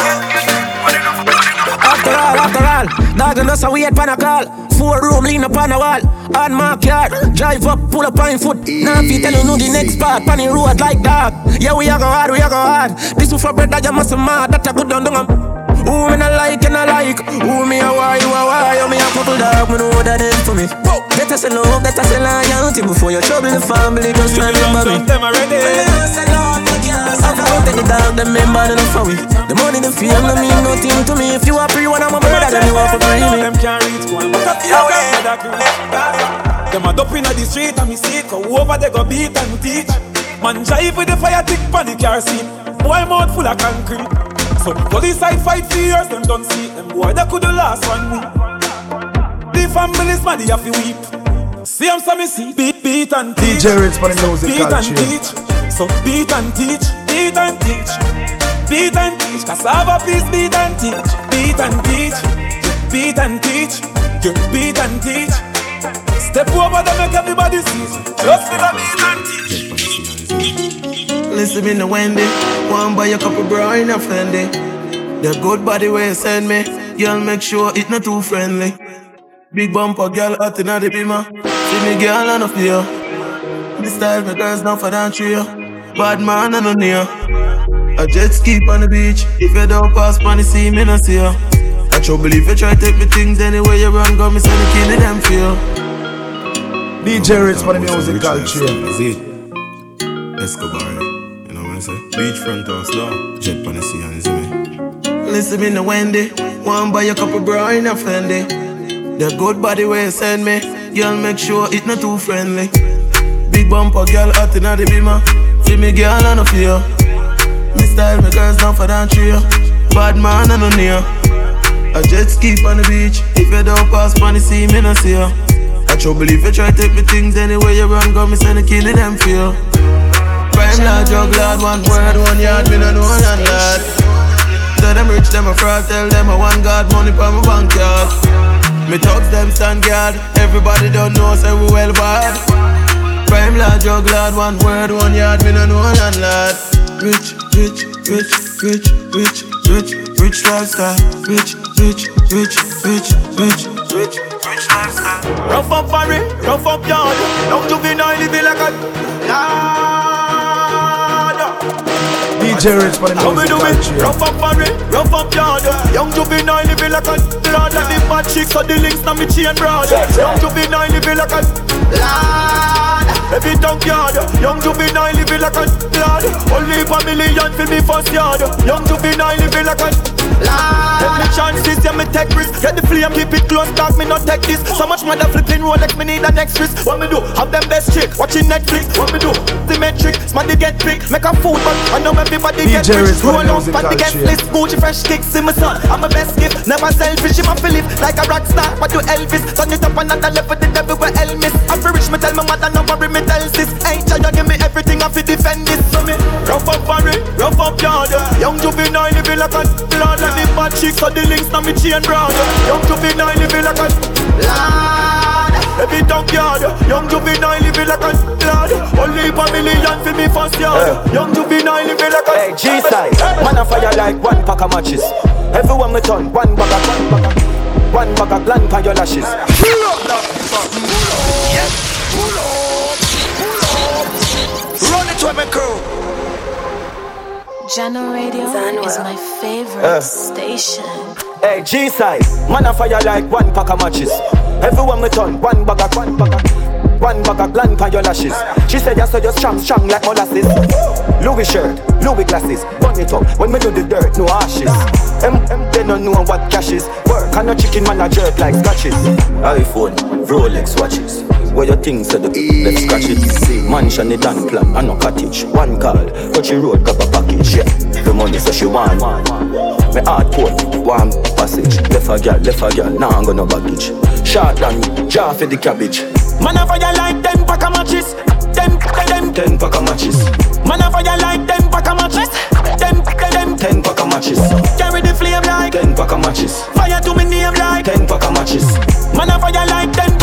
After all, after all, dog and us a wait pan a call. Four room lean up on a wall. On my yard, drive up, pull up on foot. Now if you tell you know the next part, pan the road like that. Yeah, we a go hard, we a go hard. This is for bread that you must mad, that a good done done. Who me not like and I like Who me a why, you a why You me a couple dog, me know that is for me That is a love, is a loyalty Before you trouble the family, just try remember me Them already. I'm out the dog, them member enough for we The money, the fame, no mean nothing to me If you a free one, I'm a brother, then you want to free me Them can't reach one. But up your Them a dope inna the street and me see it. Go over they go beat and teach. Man drive with the fire tick pan the car seat. Boy mouth full of concrete. So police side fight for years, them don't see them boy that could the last one week. The family's man, they have to weep. See them some see beat, beat and teach. DJ Redz for the music Beat and teach. So beat and teach, beat and teach, beat and teach. Cassava please beat and teach, beat and teach, beat and teach, you beat and teach. Step over them make everybody see. Just for the beat and teach. Listen me no Wendy, one buy a couple bra in a Fendi. The good body where you send me, girl make sure it not too friendly. Big bumper girl hot inna the beamer, see me girl on the fear. This style my girls down for that trio. Bad man and no near. A jet ski on the beach, if you don't pass on the sea, me no see ya. I trouble if you try take me things anywhere you run, go me send the key to them feel. DJ Redz for the music culture. Is it? Escobar, you say? Beachfront house, though. Jet on the sea and see me. Listen to me no Wendy, one buy a couple bra in a Fendi. The good body where you send me, girl, make sure it not too friendly. Big bumper, girl, hot inna the beamer. Feel me, girl, I no fear. Me style, me girls down for that tree. Bad man, I no near. I jet ski on the beach. If you don't pass on the sea, me no see ya. I trouble if you try take me things anywhere you run, go me send a killing them feel. Prime lad, jug lad, one word, one yard, me no know none lad. Tell them rich, them a fraud, tell them I want God money for my bank yard. Me thugs them stand guard, everybody don't know, say we well bad. Prime lad, jug lad, one word, one yard, me no know none lad. Rich, rich, rich, rich, rich, rich, rich lifestyle. Rich, rich, rich, rich, rich, rich, rich lifestyle. Rough up for it, rough up yard. Young juvenile living like a lord. For the How we do it? Rough up for it, rough up yard. Young juvenile living like a lord. Like the bad chicks or the links na me chain broad. Young juvenile living like a lord. Every dunk yard, young juvenile living like a lord. Only for million for me first yard. Young juvenile living like a. Take me chances, yeah me take risks. Get the flame, keep it close, dog me not take this. So much mother flipping Rolex, me need a next risk. What me do? Have them best chick, watching Netflix. What me do? Symmetric, smarty get big, make a food, but I know everybody get rich. The Roll music the get list. Gucci fresh kicks in my son. I'm a best gift, never selfish. I'm a Philip, like a rock star. What do Elvis? Turn it up another level, the devil where Elvis. I'm rich, me tell my mother, no worry, me tell sis. Ain't try to give me everything, I fi defend this. So me rough up for it, rough up yard. Young juvenile living like a lord. Like the bad chicks or the links, now me chain broad. Young juvenile living like a lord. Every dunk yard, young juvenile living like a lord. Only for million for me first yard. Young juvenile living like a Hey, G-side, man a fire like one pack of matches. Everyone we turn, one bag of, one bag of, one bag of gland on your lashes. Run it to me crew. Jahkno Radio is my favorite Uh. station. Hey, G-side, man a fire like one pack of matches. Everyone we turn, one bag of, one bag of, one bag of gland on your lashes. She said you're so you're strong, strong like molasses. Louis shirt, Louis glasses, burn it up. When we do the dirt, no ashes. Em, em, they don't know what cash is. Work and no chicken man a jerk like scratches. iPhone, Rolex watches. Where your things to the let's scratch it. See, mansion it and plan, and no cottage. One call, touchy road, grab a package. Yeah, the money so she want. Me hard port, warm passage. Left a girl, left a girl, now I'm gonna baggage. Short and jar for the cabbage. Man a fire like ten pack of matches. Ten, ten, Ten pack of matches. Man a fire like ten pack of matches. Ten, ten, Ten pack of matches. Carry the flame like Ten pack of matches. fire to me name like Ten pack of matches. Man a fire like ten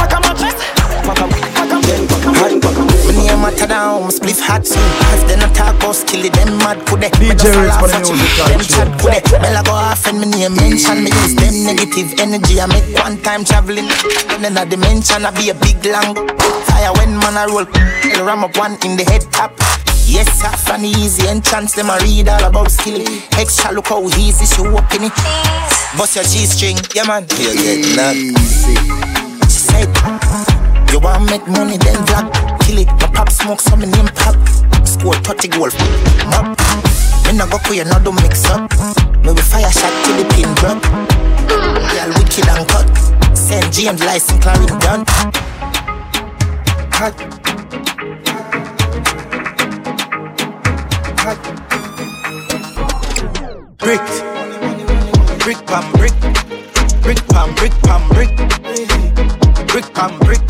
of. When you matter down, spliff hot so As then I talk about skill them mad could they DJ Redz for the music Them chat could they Bella go off and me name mention Me use them negative energy I make one time traveling then a dimension I be a big long Fire when man I roll I'll ram up one in the head top Yes, sir, from the easy entrance, them I read all about skill. Extra look how easy she open it. Bust your G-string, yeah man. You get knocked. She said, you want make money, then black. Kill it, my pop smoke, so me name pop. Score 30 goal, up. Me no go queer, no do mix up. Me we fire shot till the pin drop. Girl wicked and cut. St. James license, Clarence done. Hot. Hot. Brick. Brick pam brick. Brick pam brick pam brick. Brick pam brick.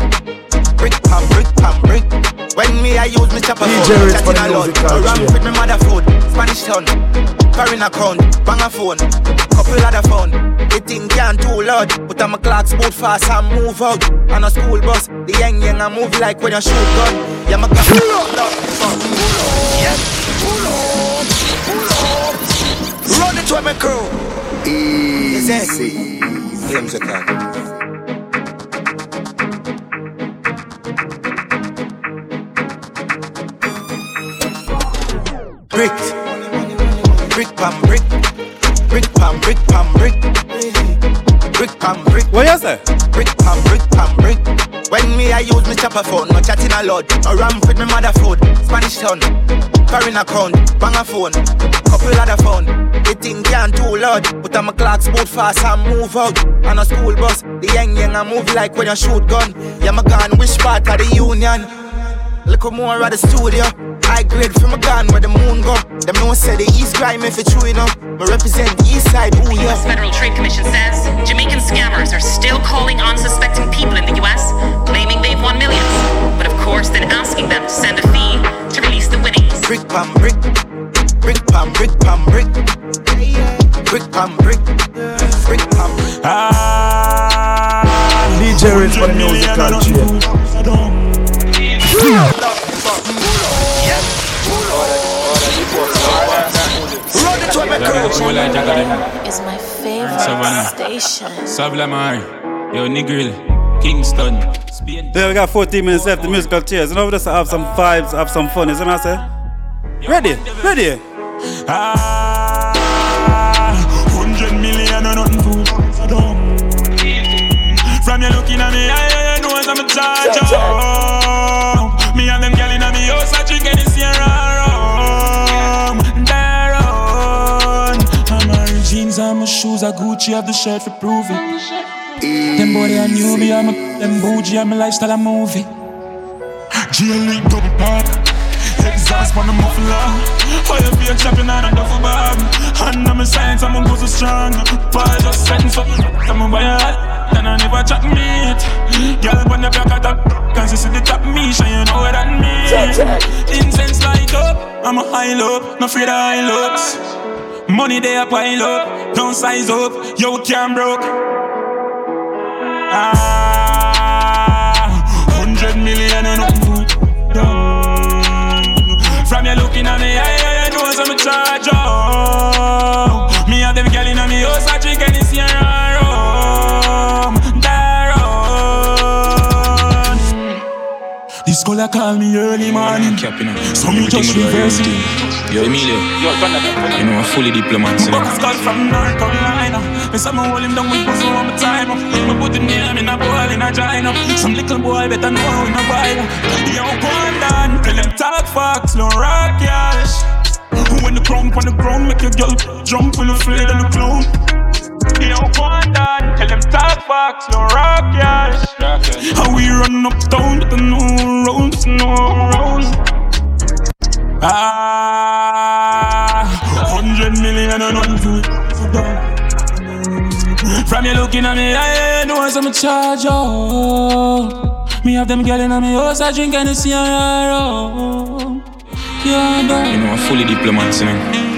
Brick pam brick pam brick. When me I use me chopper DJ phone, chatting a lot. music. Ram with me mother food, Spanish town, foreign account, bang a phone, couple other phone. The thing can't too loud, but I'm a clock boot fast and move out. On a school bus, the young young I move like when you shoot gun. Yeah, my gun. Yeah. Run it to my crew. Easy. Flames Brick. Brick pam brick. Brick pam brick pam brick. Brick pam brick. What you say? Brick pam brick pam brick. When me I use me chopper phone, no chatting a lot. No with me mother food. Spanish town. foreign account, bang a phone, couple other phone. The thing can't too loud, but I'm a clocks boot fast and move out. On a school bus, the young young I move like when you shoot gun. Yeah, my gun, which part of the union? Look more at the studio. High grade from a gun where the moon go. Them no say the east crime if it's true enough. Me represent the east side, ooh The yeah. U.S. Federal Trade Commission says Jamaican scammers are still calling unsuspecting people in the U.S., claiming they've won millions, but of course then asking them to send a fee to release the winnings. Brick pam brick, brick pam brick pam brick, brick pam brick, brick pam. Ah, DJ Redz for the Musical Cheers. Is my favorite Savannah. station. Sablamar, yo Negril, Kingston, Spain. Yeah, we got 14 minutes left. The Musical Cheers. You know, just have some vibes, have some fun. Is that what I say? Ready? Ready? Ah, hundred million or nothing food. From you looking at me, I, I know I'm a charge shoes, I Gucci, have the shirt for prove it. Them boy they a newbie, I'm a them bougie, I'm a lifestyle, a movie. G-League double park. Exhaust on the muffler Fire be a champion and a duffel bag And I'm a science, I'm a go so strong. Paul just setting for I'm a buy a hat Then I never chat meat Girl on the block at top Cause you see the top me Shine you know what that means. Incense light up I'm a high low No afraid of high looks Money they a pile up Don't size up Yo can't broke. Ah Hundred million and nothing from you looking at me, I, This caller call me early morning. So me just reverse it. Yo, Emilio. You know, I'm fully diplomat. You know. Bucks call from North Carolina. Me say me hold him down with pussy on my time up. Me put him near me in a bowl in a gina. Some little boy better know in a bite. Yo, go on down. Tell them talk facts, no rock yash. When the crown on the ground, make your girl jump when you afraid of the clown. Yo, go on down. Tell them talk facts, no rock yash. How we run up down, but no roads, no roads. Ah, hundred million and to From you looking at me, I know I'm a charge up. Me have them girl in me house, I drink and see rum. Yeah, You know, I'm fully diplomat. You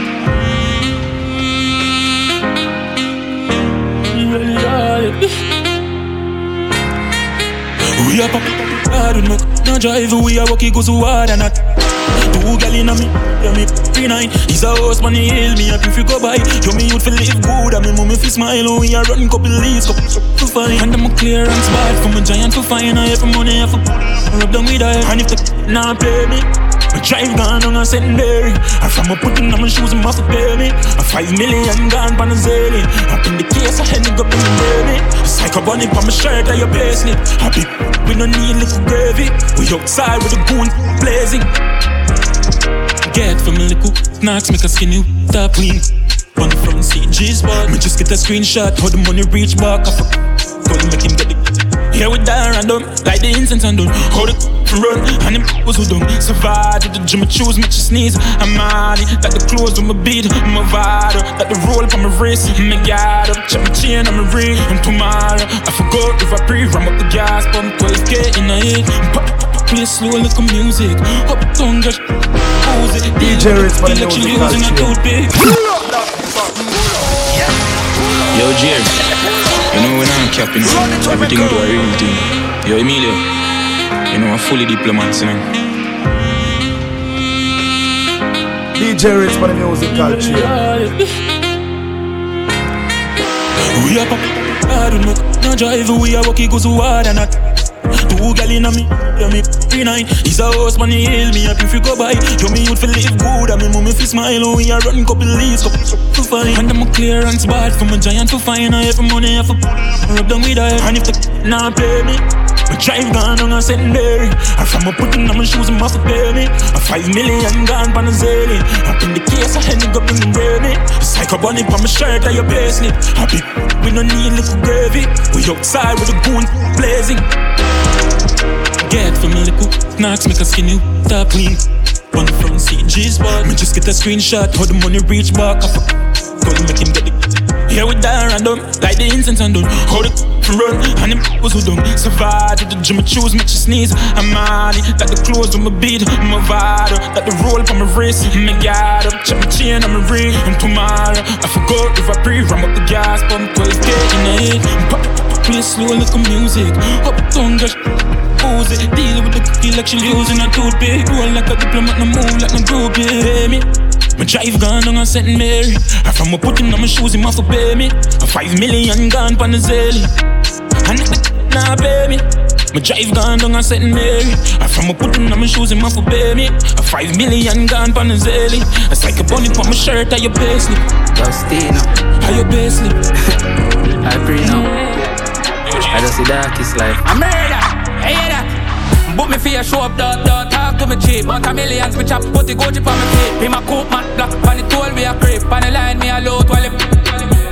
We are pop hard with me, no drive. We are walking go so hard and not. Two gal inna me, yeah me three nine. He's a horse man, he hail me up if you go by. Yo me youth feel live good, and me mummy fi smile. We are running couple leaves, couple to find. And I'm a clearance bad from a giant to find. I have money, I have rub down with her. And if the nah play me. I drive gone on a secondary. I from a putting on my shoes and muscle baby. A five million gone on a zilly. Up in the case, I had to go in the baby. Psycho bunny on my shirt, I your basement. Happy, we don't need little gravy. We outside with the goon blazing. Get from a little snacks, make a skinny top clean. One from CG spot. Me just get a screenshot, how the money reach back. I to make him get it. Here we die random, like the incense and done. How the run, and them was who done. Survive to the gym, I choose, me just sneeze. I'm money, like the clothes on my beat, my vital, like the roll up on my wrist. Me got up, check my chain on my ring. And tomorrow, I forgot if I breathe, ram up the gas, pump 12k in the head. Pop, pop, pop, play slow like a music. Up tongue, just pose it. DJ Redz for the Feel like she musical using a chain. toothpick. Yo, Jerry. You know when I'm capping, everything do a real thing. Yo, Emilio. You know, I'm fully diplomat. You know. DJ Redz for the Musical Cheers. We are pop hard with me, no drive. We are walking go so hard and not. Two gal inna me, yeah me three nine. He's a horse man, he hail me up if you go by. Yo me youth feel live good, and me mummy fi smile. Oh, we are running couple leaves, couple to find. And I'm a clearance bad from a giant to find. I have money, I have rub down with her. And if the nah play me. My drive gone on a. Mary. And from a putting on my shoes, it must pay me. A five million gone pan a zany. Up in the case, I had go bring me. Psycho bunny on my shirt, or your base slip. Happy, we no need little gravy. We outside with the goon blazing. Get from a little knocks, make a skinny top clean. On the front seat, G spot. Me just get a screenshot, how the money reach back. I go to make him get it. Here we die random, like the incense and done. How the run, and them was who done. Survive to the gym, I choose, make you sneeze. I'm money, that the clothes on my beat, my vital. That the roll on my wrist, me got up, check my chain on my ring. And tomorrow, I forgot if I breathe, ram up the gas, pump 12k in the. Pop, play slow like a music. Up tongue, just Ooze deal with the cookie like she using a toothpick. Roll like a diplomat, no move like no groupie. Pay me. My drive gone on a St. Mary. I from a putting on my shoes, him off to pay me. A five million gone pan the zelly. And nah pay me. My drive gone on a St. Mary. I from a putting on my shoes, him off to pay me. A five million gone pan the zelly. It's like a bunny on my shirt, how your payslip. Justina. How your payslip. I pray now. I just see darkest life. I murder. I hear that. Book me for your show up, dog, dog. Talk to me cheap. But a millions, me chop, put the Gucci on my feet. Be my coat, man, black. On the toll, we a creep. On the line, me a load while it.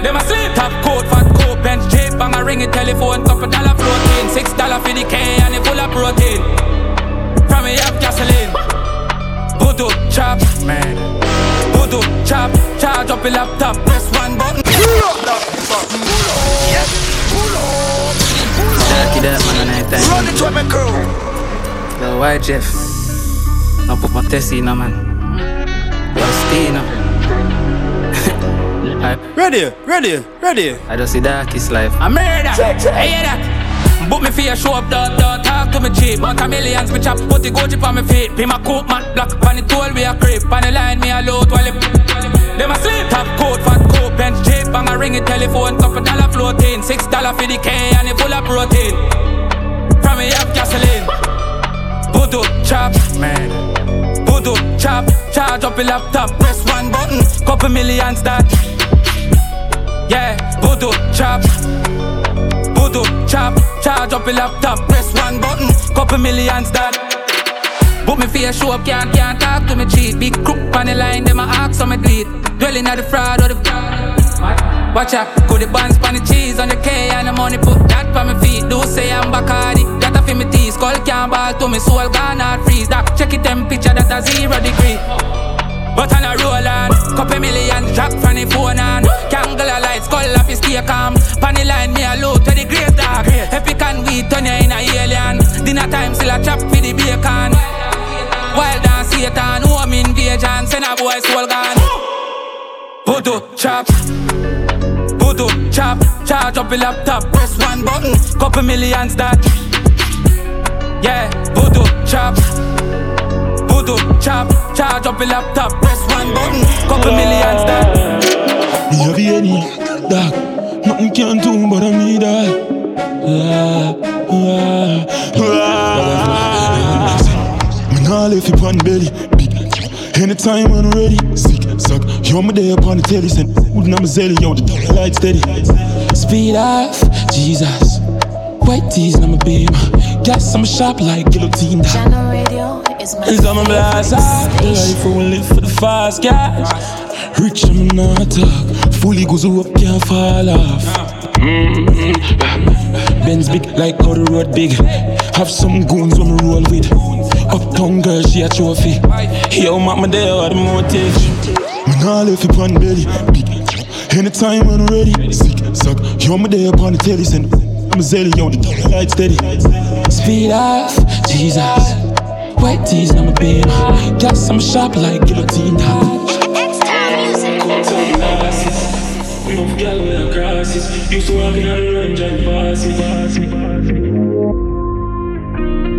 Them a sleep. Top coat, fat coat, bench jeep. Bang a ring it, telephone, couple dollar floating. Six dollar for the K and it full of protein. From me up gasoline. Voodoo chop, man. Voodoo chop, charge up the laptop. Press one button. Darky that man on night time. Run it to me crew. Yo, why Jeff? Now put my Tessie in a man. Justina. I, Ready, ready, ready. I just see darkest life. I'm murder. I hear that. Book me for your show up, dog, dog. Talk to me cheap. But a millions, me chop, put the Gucci on my feet. Be my coat, man, black. On the toll, we a creep. On the line, me a load while it. Them a sleep. Top coat, fat coat, bench jeep. Bang a ring it, telephone, couple dollar floating. Six dollar for the K and it full of protein. From me up gasoline. Voodoo chop, man. Voodoo chop, charge up your laptop. Press one button, couple millions that. Yeah, voodoo chop. Voodoo chop, charge up your laptop. Press one button, couple millions that. Book me your show up, can't, can't talk to me cheap. Big crook on the line, them a ask on me do Dwelling at the fraud or the Watch out, put the buns on the cheese on the K and the money put that on my feet. Do say I'm Bacardi, that a me teeth. Skull can't ball to me soul, gone hard freeze. That check it temperature, that a zero degree. But on a roll on, couple millions drop from the phone on. Kangle a light, skull off his stay calm. Panny line me a load to the great dog. Epic and weed turn you in a alien. Dinner time still a chop for the bacon. Wild and Satan, home invasion, send a boy soul gone. Voodoo chop, voodoo chop, charge up your laptop, press one button, couple millions that. Yeah, voodoo chop, voodoo chop, charge up your laptop, press one button, couple millions that. Me have any dog, nothing can do but I me that. Ah, ah, ah. Me nah left you on belly, big. Anytime when I'm ready, sick, suck. You're my day upon the telly, send food and I'm a zelly, yo, the light steady. Speed off, Jesus. White tees and I'm a beam. Gas, I'm a sharp like guillotine. Jahkno Radio is my It's on my blast off. The life we live for the fast guys. Rich, I'm not talk. Fully goes up, can't fall off. Mm-hmm. Benz big like how the road big. Have some goons when me roll with. Uptown girl, she a trophy. Yo, mama there, what the motive? Me nah left you on belly, big. Anytime when I'm ready, sick, suck. Yo, my day upon the telly, send. I'm a zelly, yo, the light steady. Speed off, Jesus. White tees, I'm a beam. Gas, I'm sharp like guillotine. Enough girl wear glasses Used to walk in on the range and pass me, pass me, pass me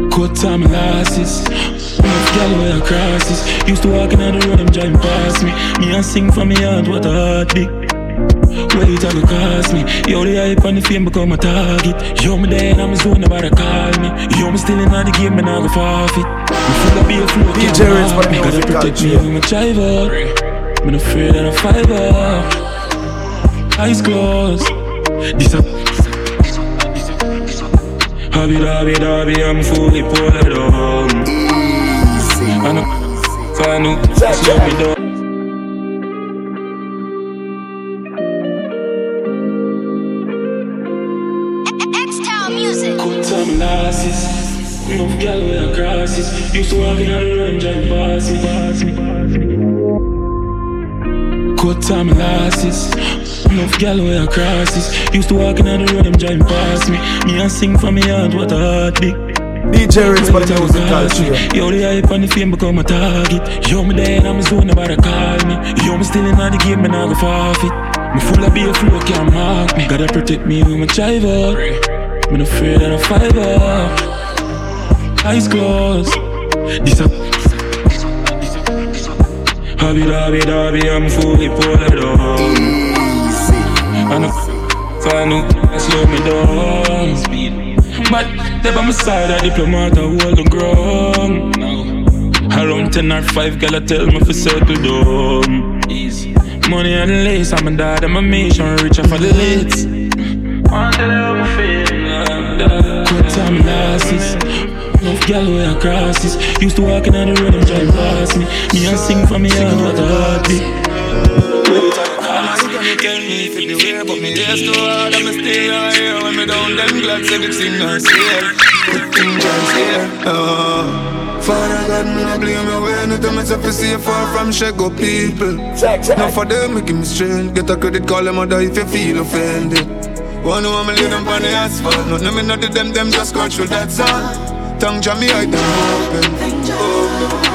Cut time lasses Enough girl wear crosses Used to walk in on the them drive past me Me and sing from me heart, what a heart big till it cost me Yo, the hype and the fame become a target Yo, me there and I'm a zone, nobody call me Yo, me still in the game, me not go forfeit Me full of beer flow, DJ Redz for the Gotta protect me chair. when me drive Me no afraid of a fiber Eyes closed This a Hobby dobby dobby, I'm fully pulled on. I know, find out, slow me down. X-Town Music. Good time losses. Enough gal with a crosses. Used to walk in the range and pass me, pass me, pass me. Good time losses. Enough gal with a crosses. Used to walk in on the road, them driving past me. Me and sing for me heart, what a heartbeat. DJ Redz for the musical tune. Yo, the hype and the fame become a target. Yo, me there and I'm a zone, nobody call me. Yo, me still in the game, and I go forfeit. Me full of beer, flow can't mark me. Gotta protect me with my driver. Me no afraid of a fiber. Eyes closed. This a Hobby dobby dobby, I'm fully on. And I find out, slow me down. But they by my side, a diplomat, I hold the ground. Now around 10 or 5, girl, I tell me for settle down. Money and lace, I'm a dad, I'm a mission, richer for the lids. Day I'm feeling Good time losses. Enough gal a crosses. Used to walk in on the road and drive past me. Me and sing for me heart, what a heartbeat. Tell me if you beware, but me days too hard, I'm still out here. When me down, them glad say the thing not here. The thing just here. Oh. Father God, me not blame you when you tell me to see far from Shego people. Check, check. Now for them, me give me strength. Get a credit, call them mother if you feel offended. One who I'm lay them on the asphalt. No, no, me not do them, them just scratch through that all. Tongue jam me, I them open. Oh.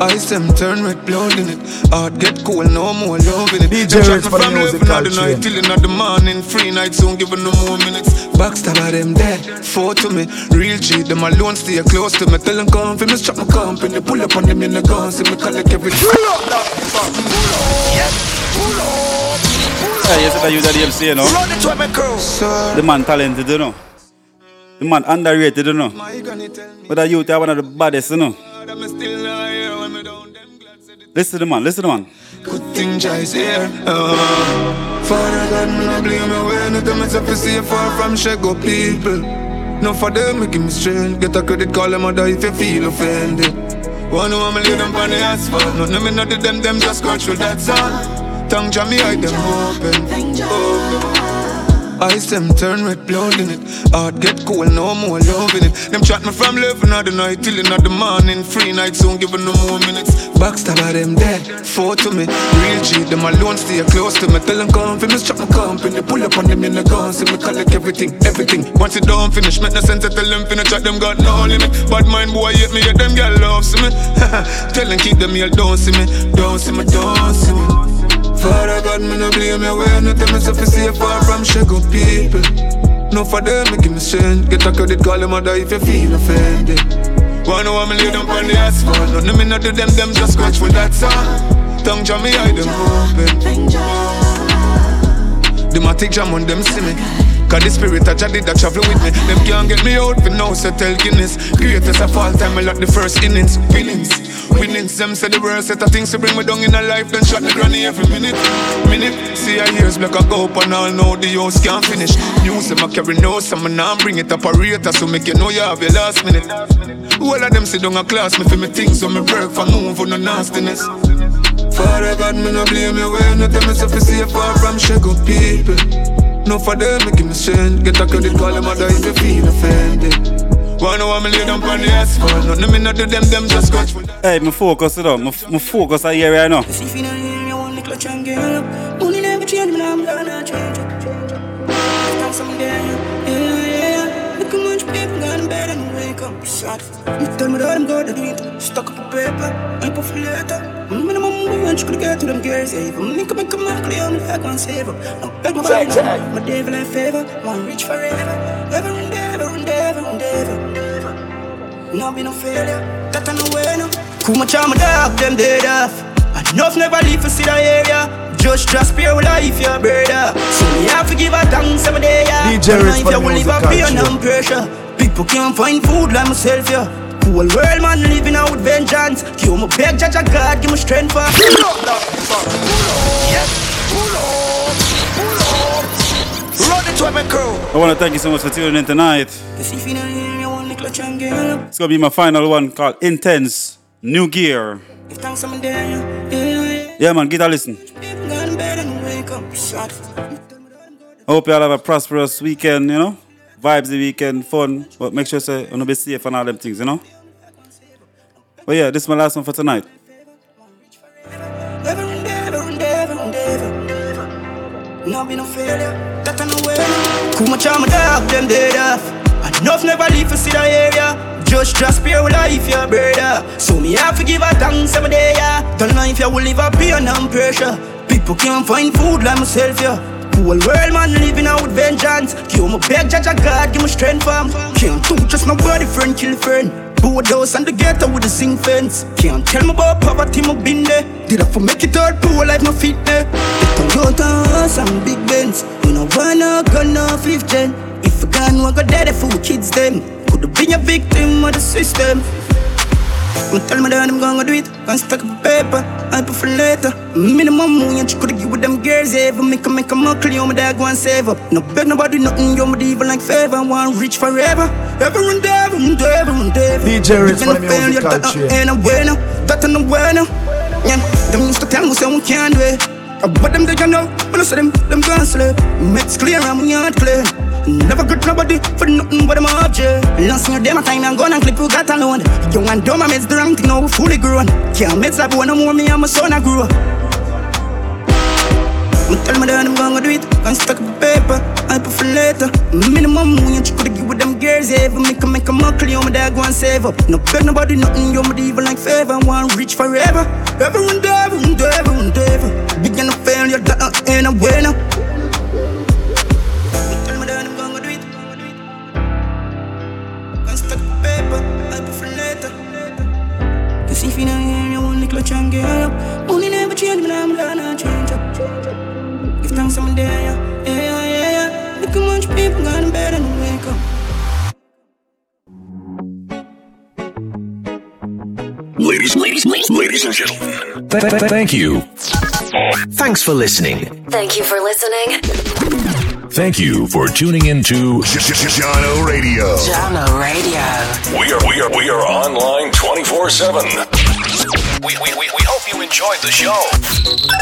Ice them turn red blood in it. Heart get cold, no more love in it. DJ Them for me the from musical eleven the night till in the morning. Free night soon, give no more minutes. Backstab of them dead, four to me. Real G, them alone stay close to me. Tell them come for me, strap my company. Pull up on them in the gun, see me collect everything. Hey, you said that you the MC, you know? Run it to my crew. The man talented, you know? The man underrated, you know? But that youth are one of the baddest, you know? Listen to the man, listen to the man. Good thing Jai's here. Oh. Father God, me not blame you when you tell me to see far from Shego people. No for them, me give me strength. Get a credit, call them mother if you feel offended. One who I'm lay them on the asphalt. No, no, me not do them, them just scratch through that all. Tongue jam me, hide them open. Oh. Ice them turn red blood in it. Heart get cold, no more love in it. Them chat me from 11 of the night till in the morning. Free night soon, give no more minutes. Backstab of them dead, four to me. Real G, them alone stay close to me. Tell them come me, strap my company. Pull up on them in the gun, see me collect everything, everything. Once it don't finish, make no sense to tell them finish. Chat them got no limit. Bad mind boy hate me, yet them girl love see me. tell them keep them here, don't see me, don't see me, don't see me. Father God, me no blame you when you tell me so fi see far from Shego people. No for them, me give me strength. Get a credit, call them mother if you feel offended. One who I'm lay down on the asphalt. Of me not do them, them just scratch with that song. Tongue jam me, hide them open. The matic jam on them see me. Cause the spirit of Jah did that travel with me. Them can't get me out for now, so tell Guinness. Greatest of all time, I like the first innings. Winnings. Winnings, them say the worst set of things to bring me down in a life, then shot the granny every minute. Minute, see I hears black I go up and all know the house can't finish. News them I carry no, some now bring it up a rater, so make you know you have your last minute. All of them sit down a class, me for me things, so me work for move for no nastiness. Father God, me no blame you when you tell me so fi see far from Shego people. No for them, me give me strength. Get a credit, call them mother if you feel offended. One who I'm lay down on the asphalt. None of me not do them, them just scratch with Hey, me focus it up. Me, me focus I hear right now. If you don't hear me, I want to clutch and get up. Money never change, but I'm gonna change up. Stand someday, yeah, yeah, yeah. Look how much people got in bed and wake up. Sad. You tell me that I'm good at it. Stuck up a paper, I put for later. I'm in a moment when you could get to them girls, yeah. If I'm link up and come out clear, I'm like one saver. No beg my check. my devil in favor. One rich forever. Ever and ever and ever and ever. No be no failure, that I know way no. Cool on my dog, them dead off. Enough never leave for see the area. Just just pure life, your brother. So me have to give a thanks every day, yeah. DJ if you the will live up musical here, no pressure. People can't find food like myself, yeah. Cool world, man, living out with vengeance. Give me beg, judge, God, give me strength for. Run it to my crew. I want to thank you so much for tuning in tonight. Cause if you don't hear, you want the clutch and girl. It's gonna be my final one called Intense New Gear. If thanks I'm there, yeah, man, get a listen. People go to bed and wake up. Shot. I hope you all have a prosperous weekend, you know. Vibes the weekend, fun, but make sure say you know be safe and all them things, you know. But yeah, this is my last one for tonight. Be no failure. That my dog, them dead off. Enough never leave see the area. Just just pure life, yeah, brother. So me have to give a every day, yeah. Don't know if you will live up here pressure. People can't find food like myself, yeah. Whole world man living out with vengeance. Give me judge God, give me strength, fam. Can't just nobody friend kill friend. Board house and the ghetto with the sing fence. Can't tell me about poverty, my been there. Did I for make it out, poor life, no fit there. On Toyota house and big Benz. We no want no gun, no fifth gen. If a gun, we go dead for kids, them. Could have been a victim of the system. Me tell me that I'm gonna do it. Can't stack up paper, I put for later. Minimum money, and you could give with them girls ever. Make a make a muckle, you my dad go and save up. No beg nobody nothing, you my even like favor. Want rich forever. Ever and ever and ever and ever. DJ Redz for the Gonna fail you, musical that chain. ain't a bueno, that ain't a bueno. Yeah, them used to tell me say we can't do it. But them they don't know, when I say them, them gone slip. Makes clear and we aren't clear. Never got nobody for nothing but them object. Last year, them a time I'm gonna clip who got alone. Young and dumb, I mess the wrong thing, now fully grown. Can't mess up when more me and my son I grew up. Tell me that I'm gonna do it. Can't stack up paper, I put for later. Minimum and you could give with them girls ever. Make a make a muckle, you my dad go and save up. No beg nobody nothing, you my even like favor. Want rich forever. Ever and ever and ever and ever. Big and a failure, that ain't a winner. Do up. Cause if you don't hear, you the clutch and get up. Money never change, but I'm gonna change up. Give thanks I'm there, yeah, yeah, yeah, yeah, yeah. Look how much people got in bed and wake up. Ladies, ladies, ladies, ladies and gentlemen. Th- th- thank you. Thanks for listening. Thank you for listening. Thank you for tuning into Jahkno Radio. Jahkno Radio. We are we are we are online 24/7. We, we, we, we hope you enjoyed the show.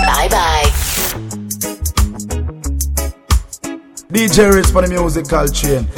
Bye bye. DJ Redz for the Musical Cheers.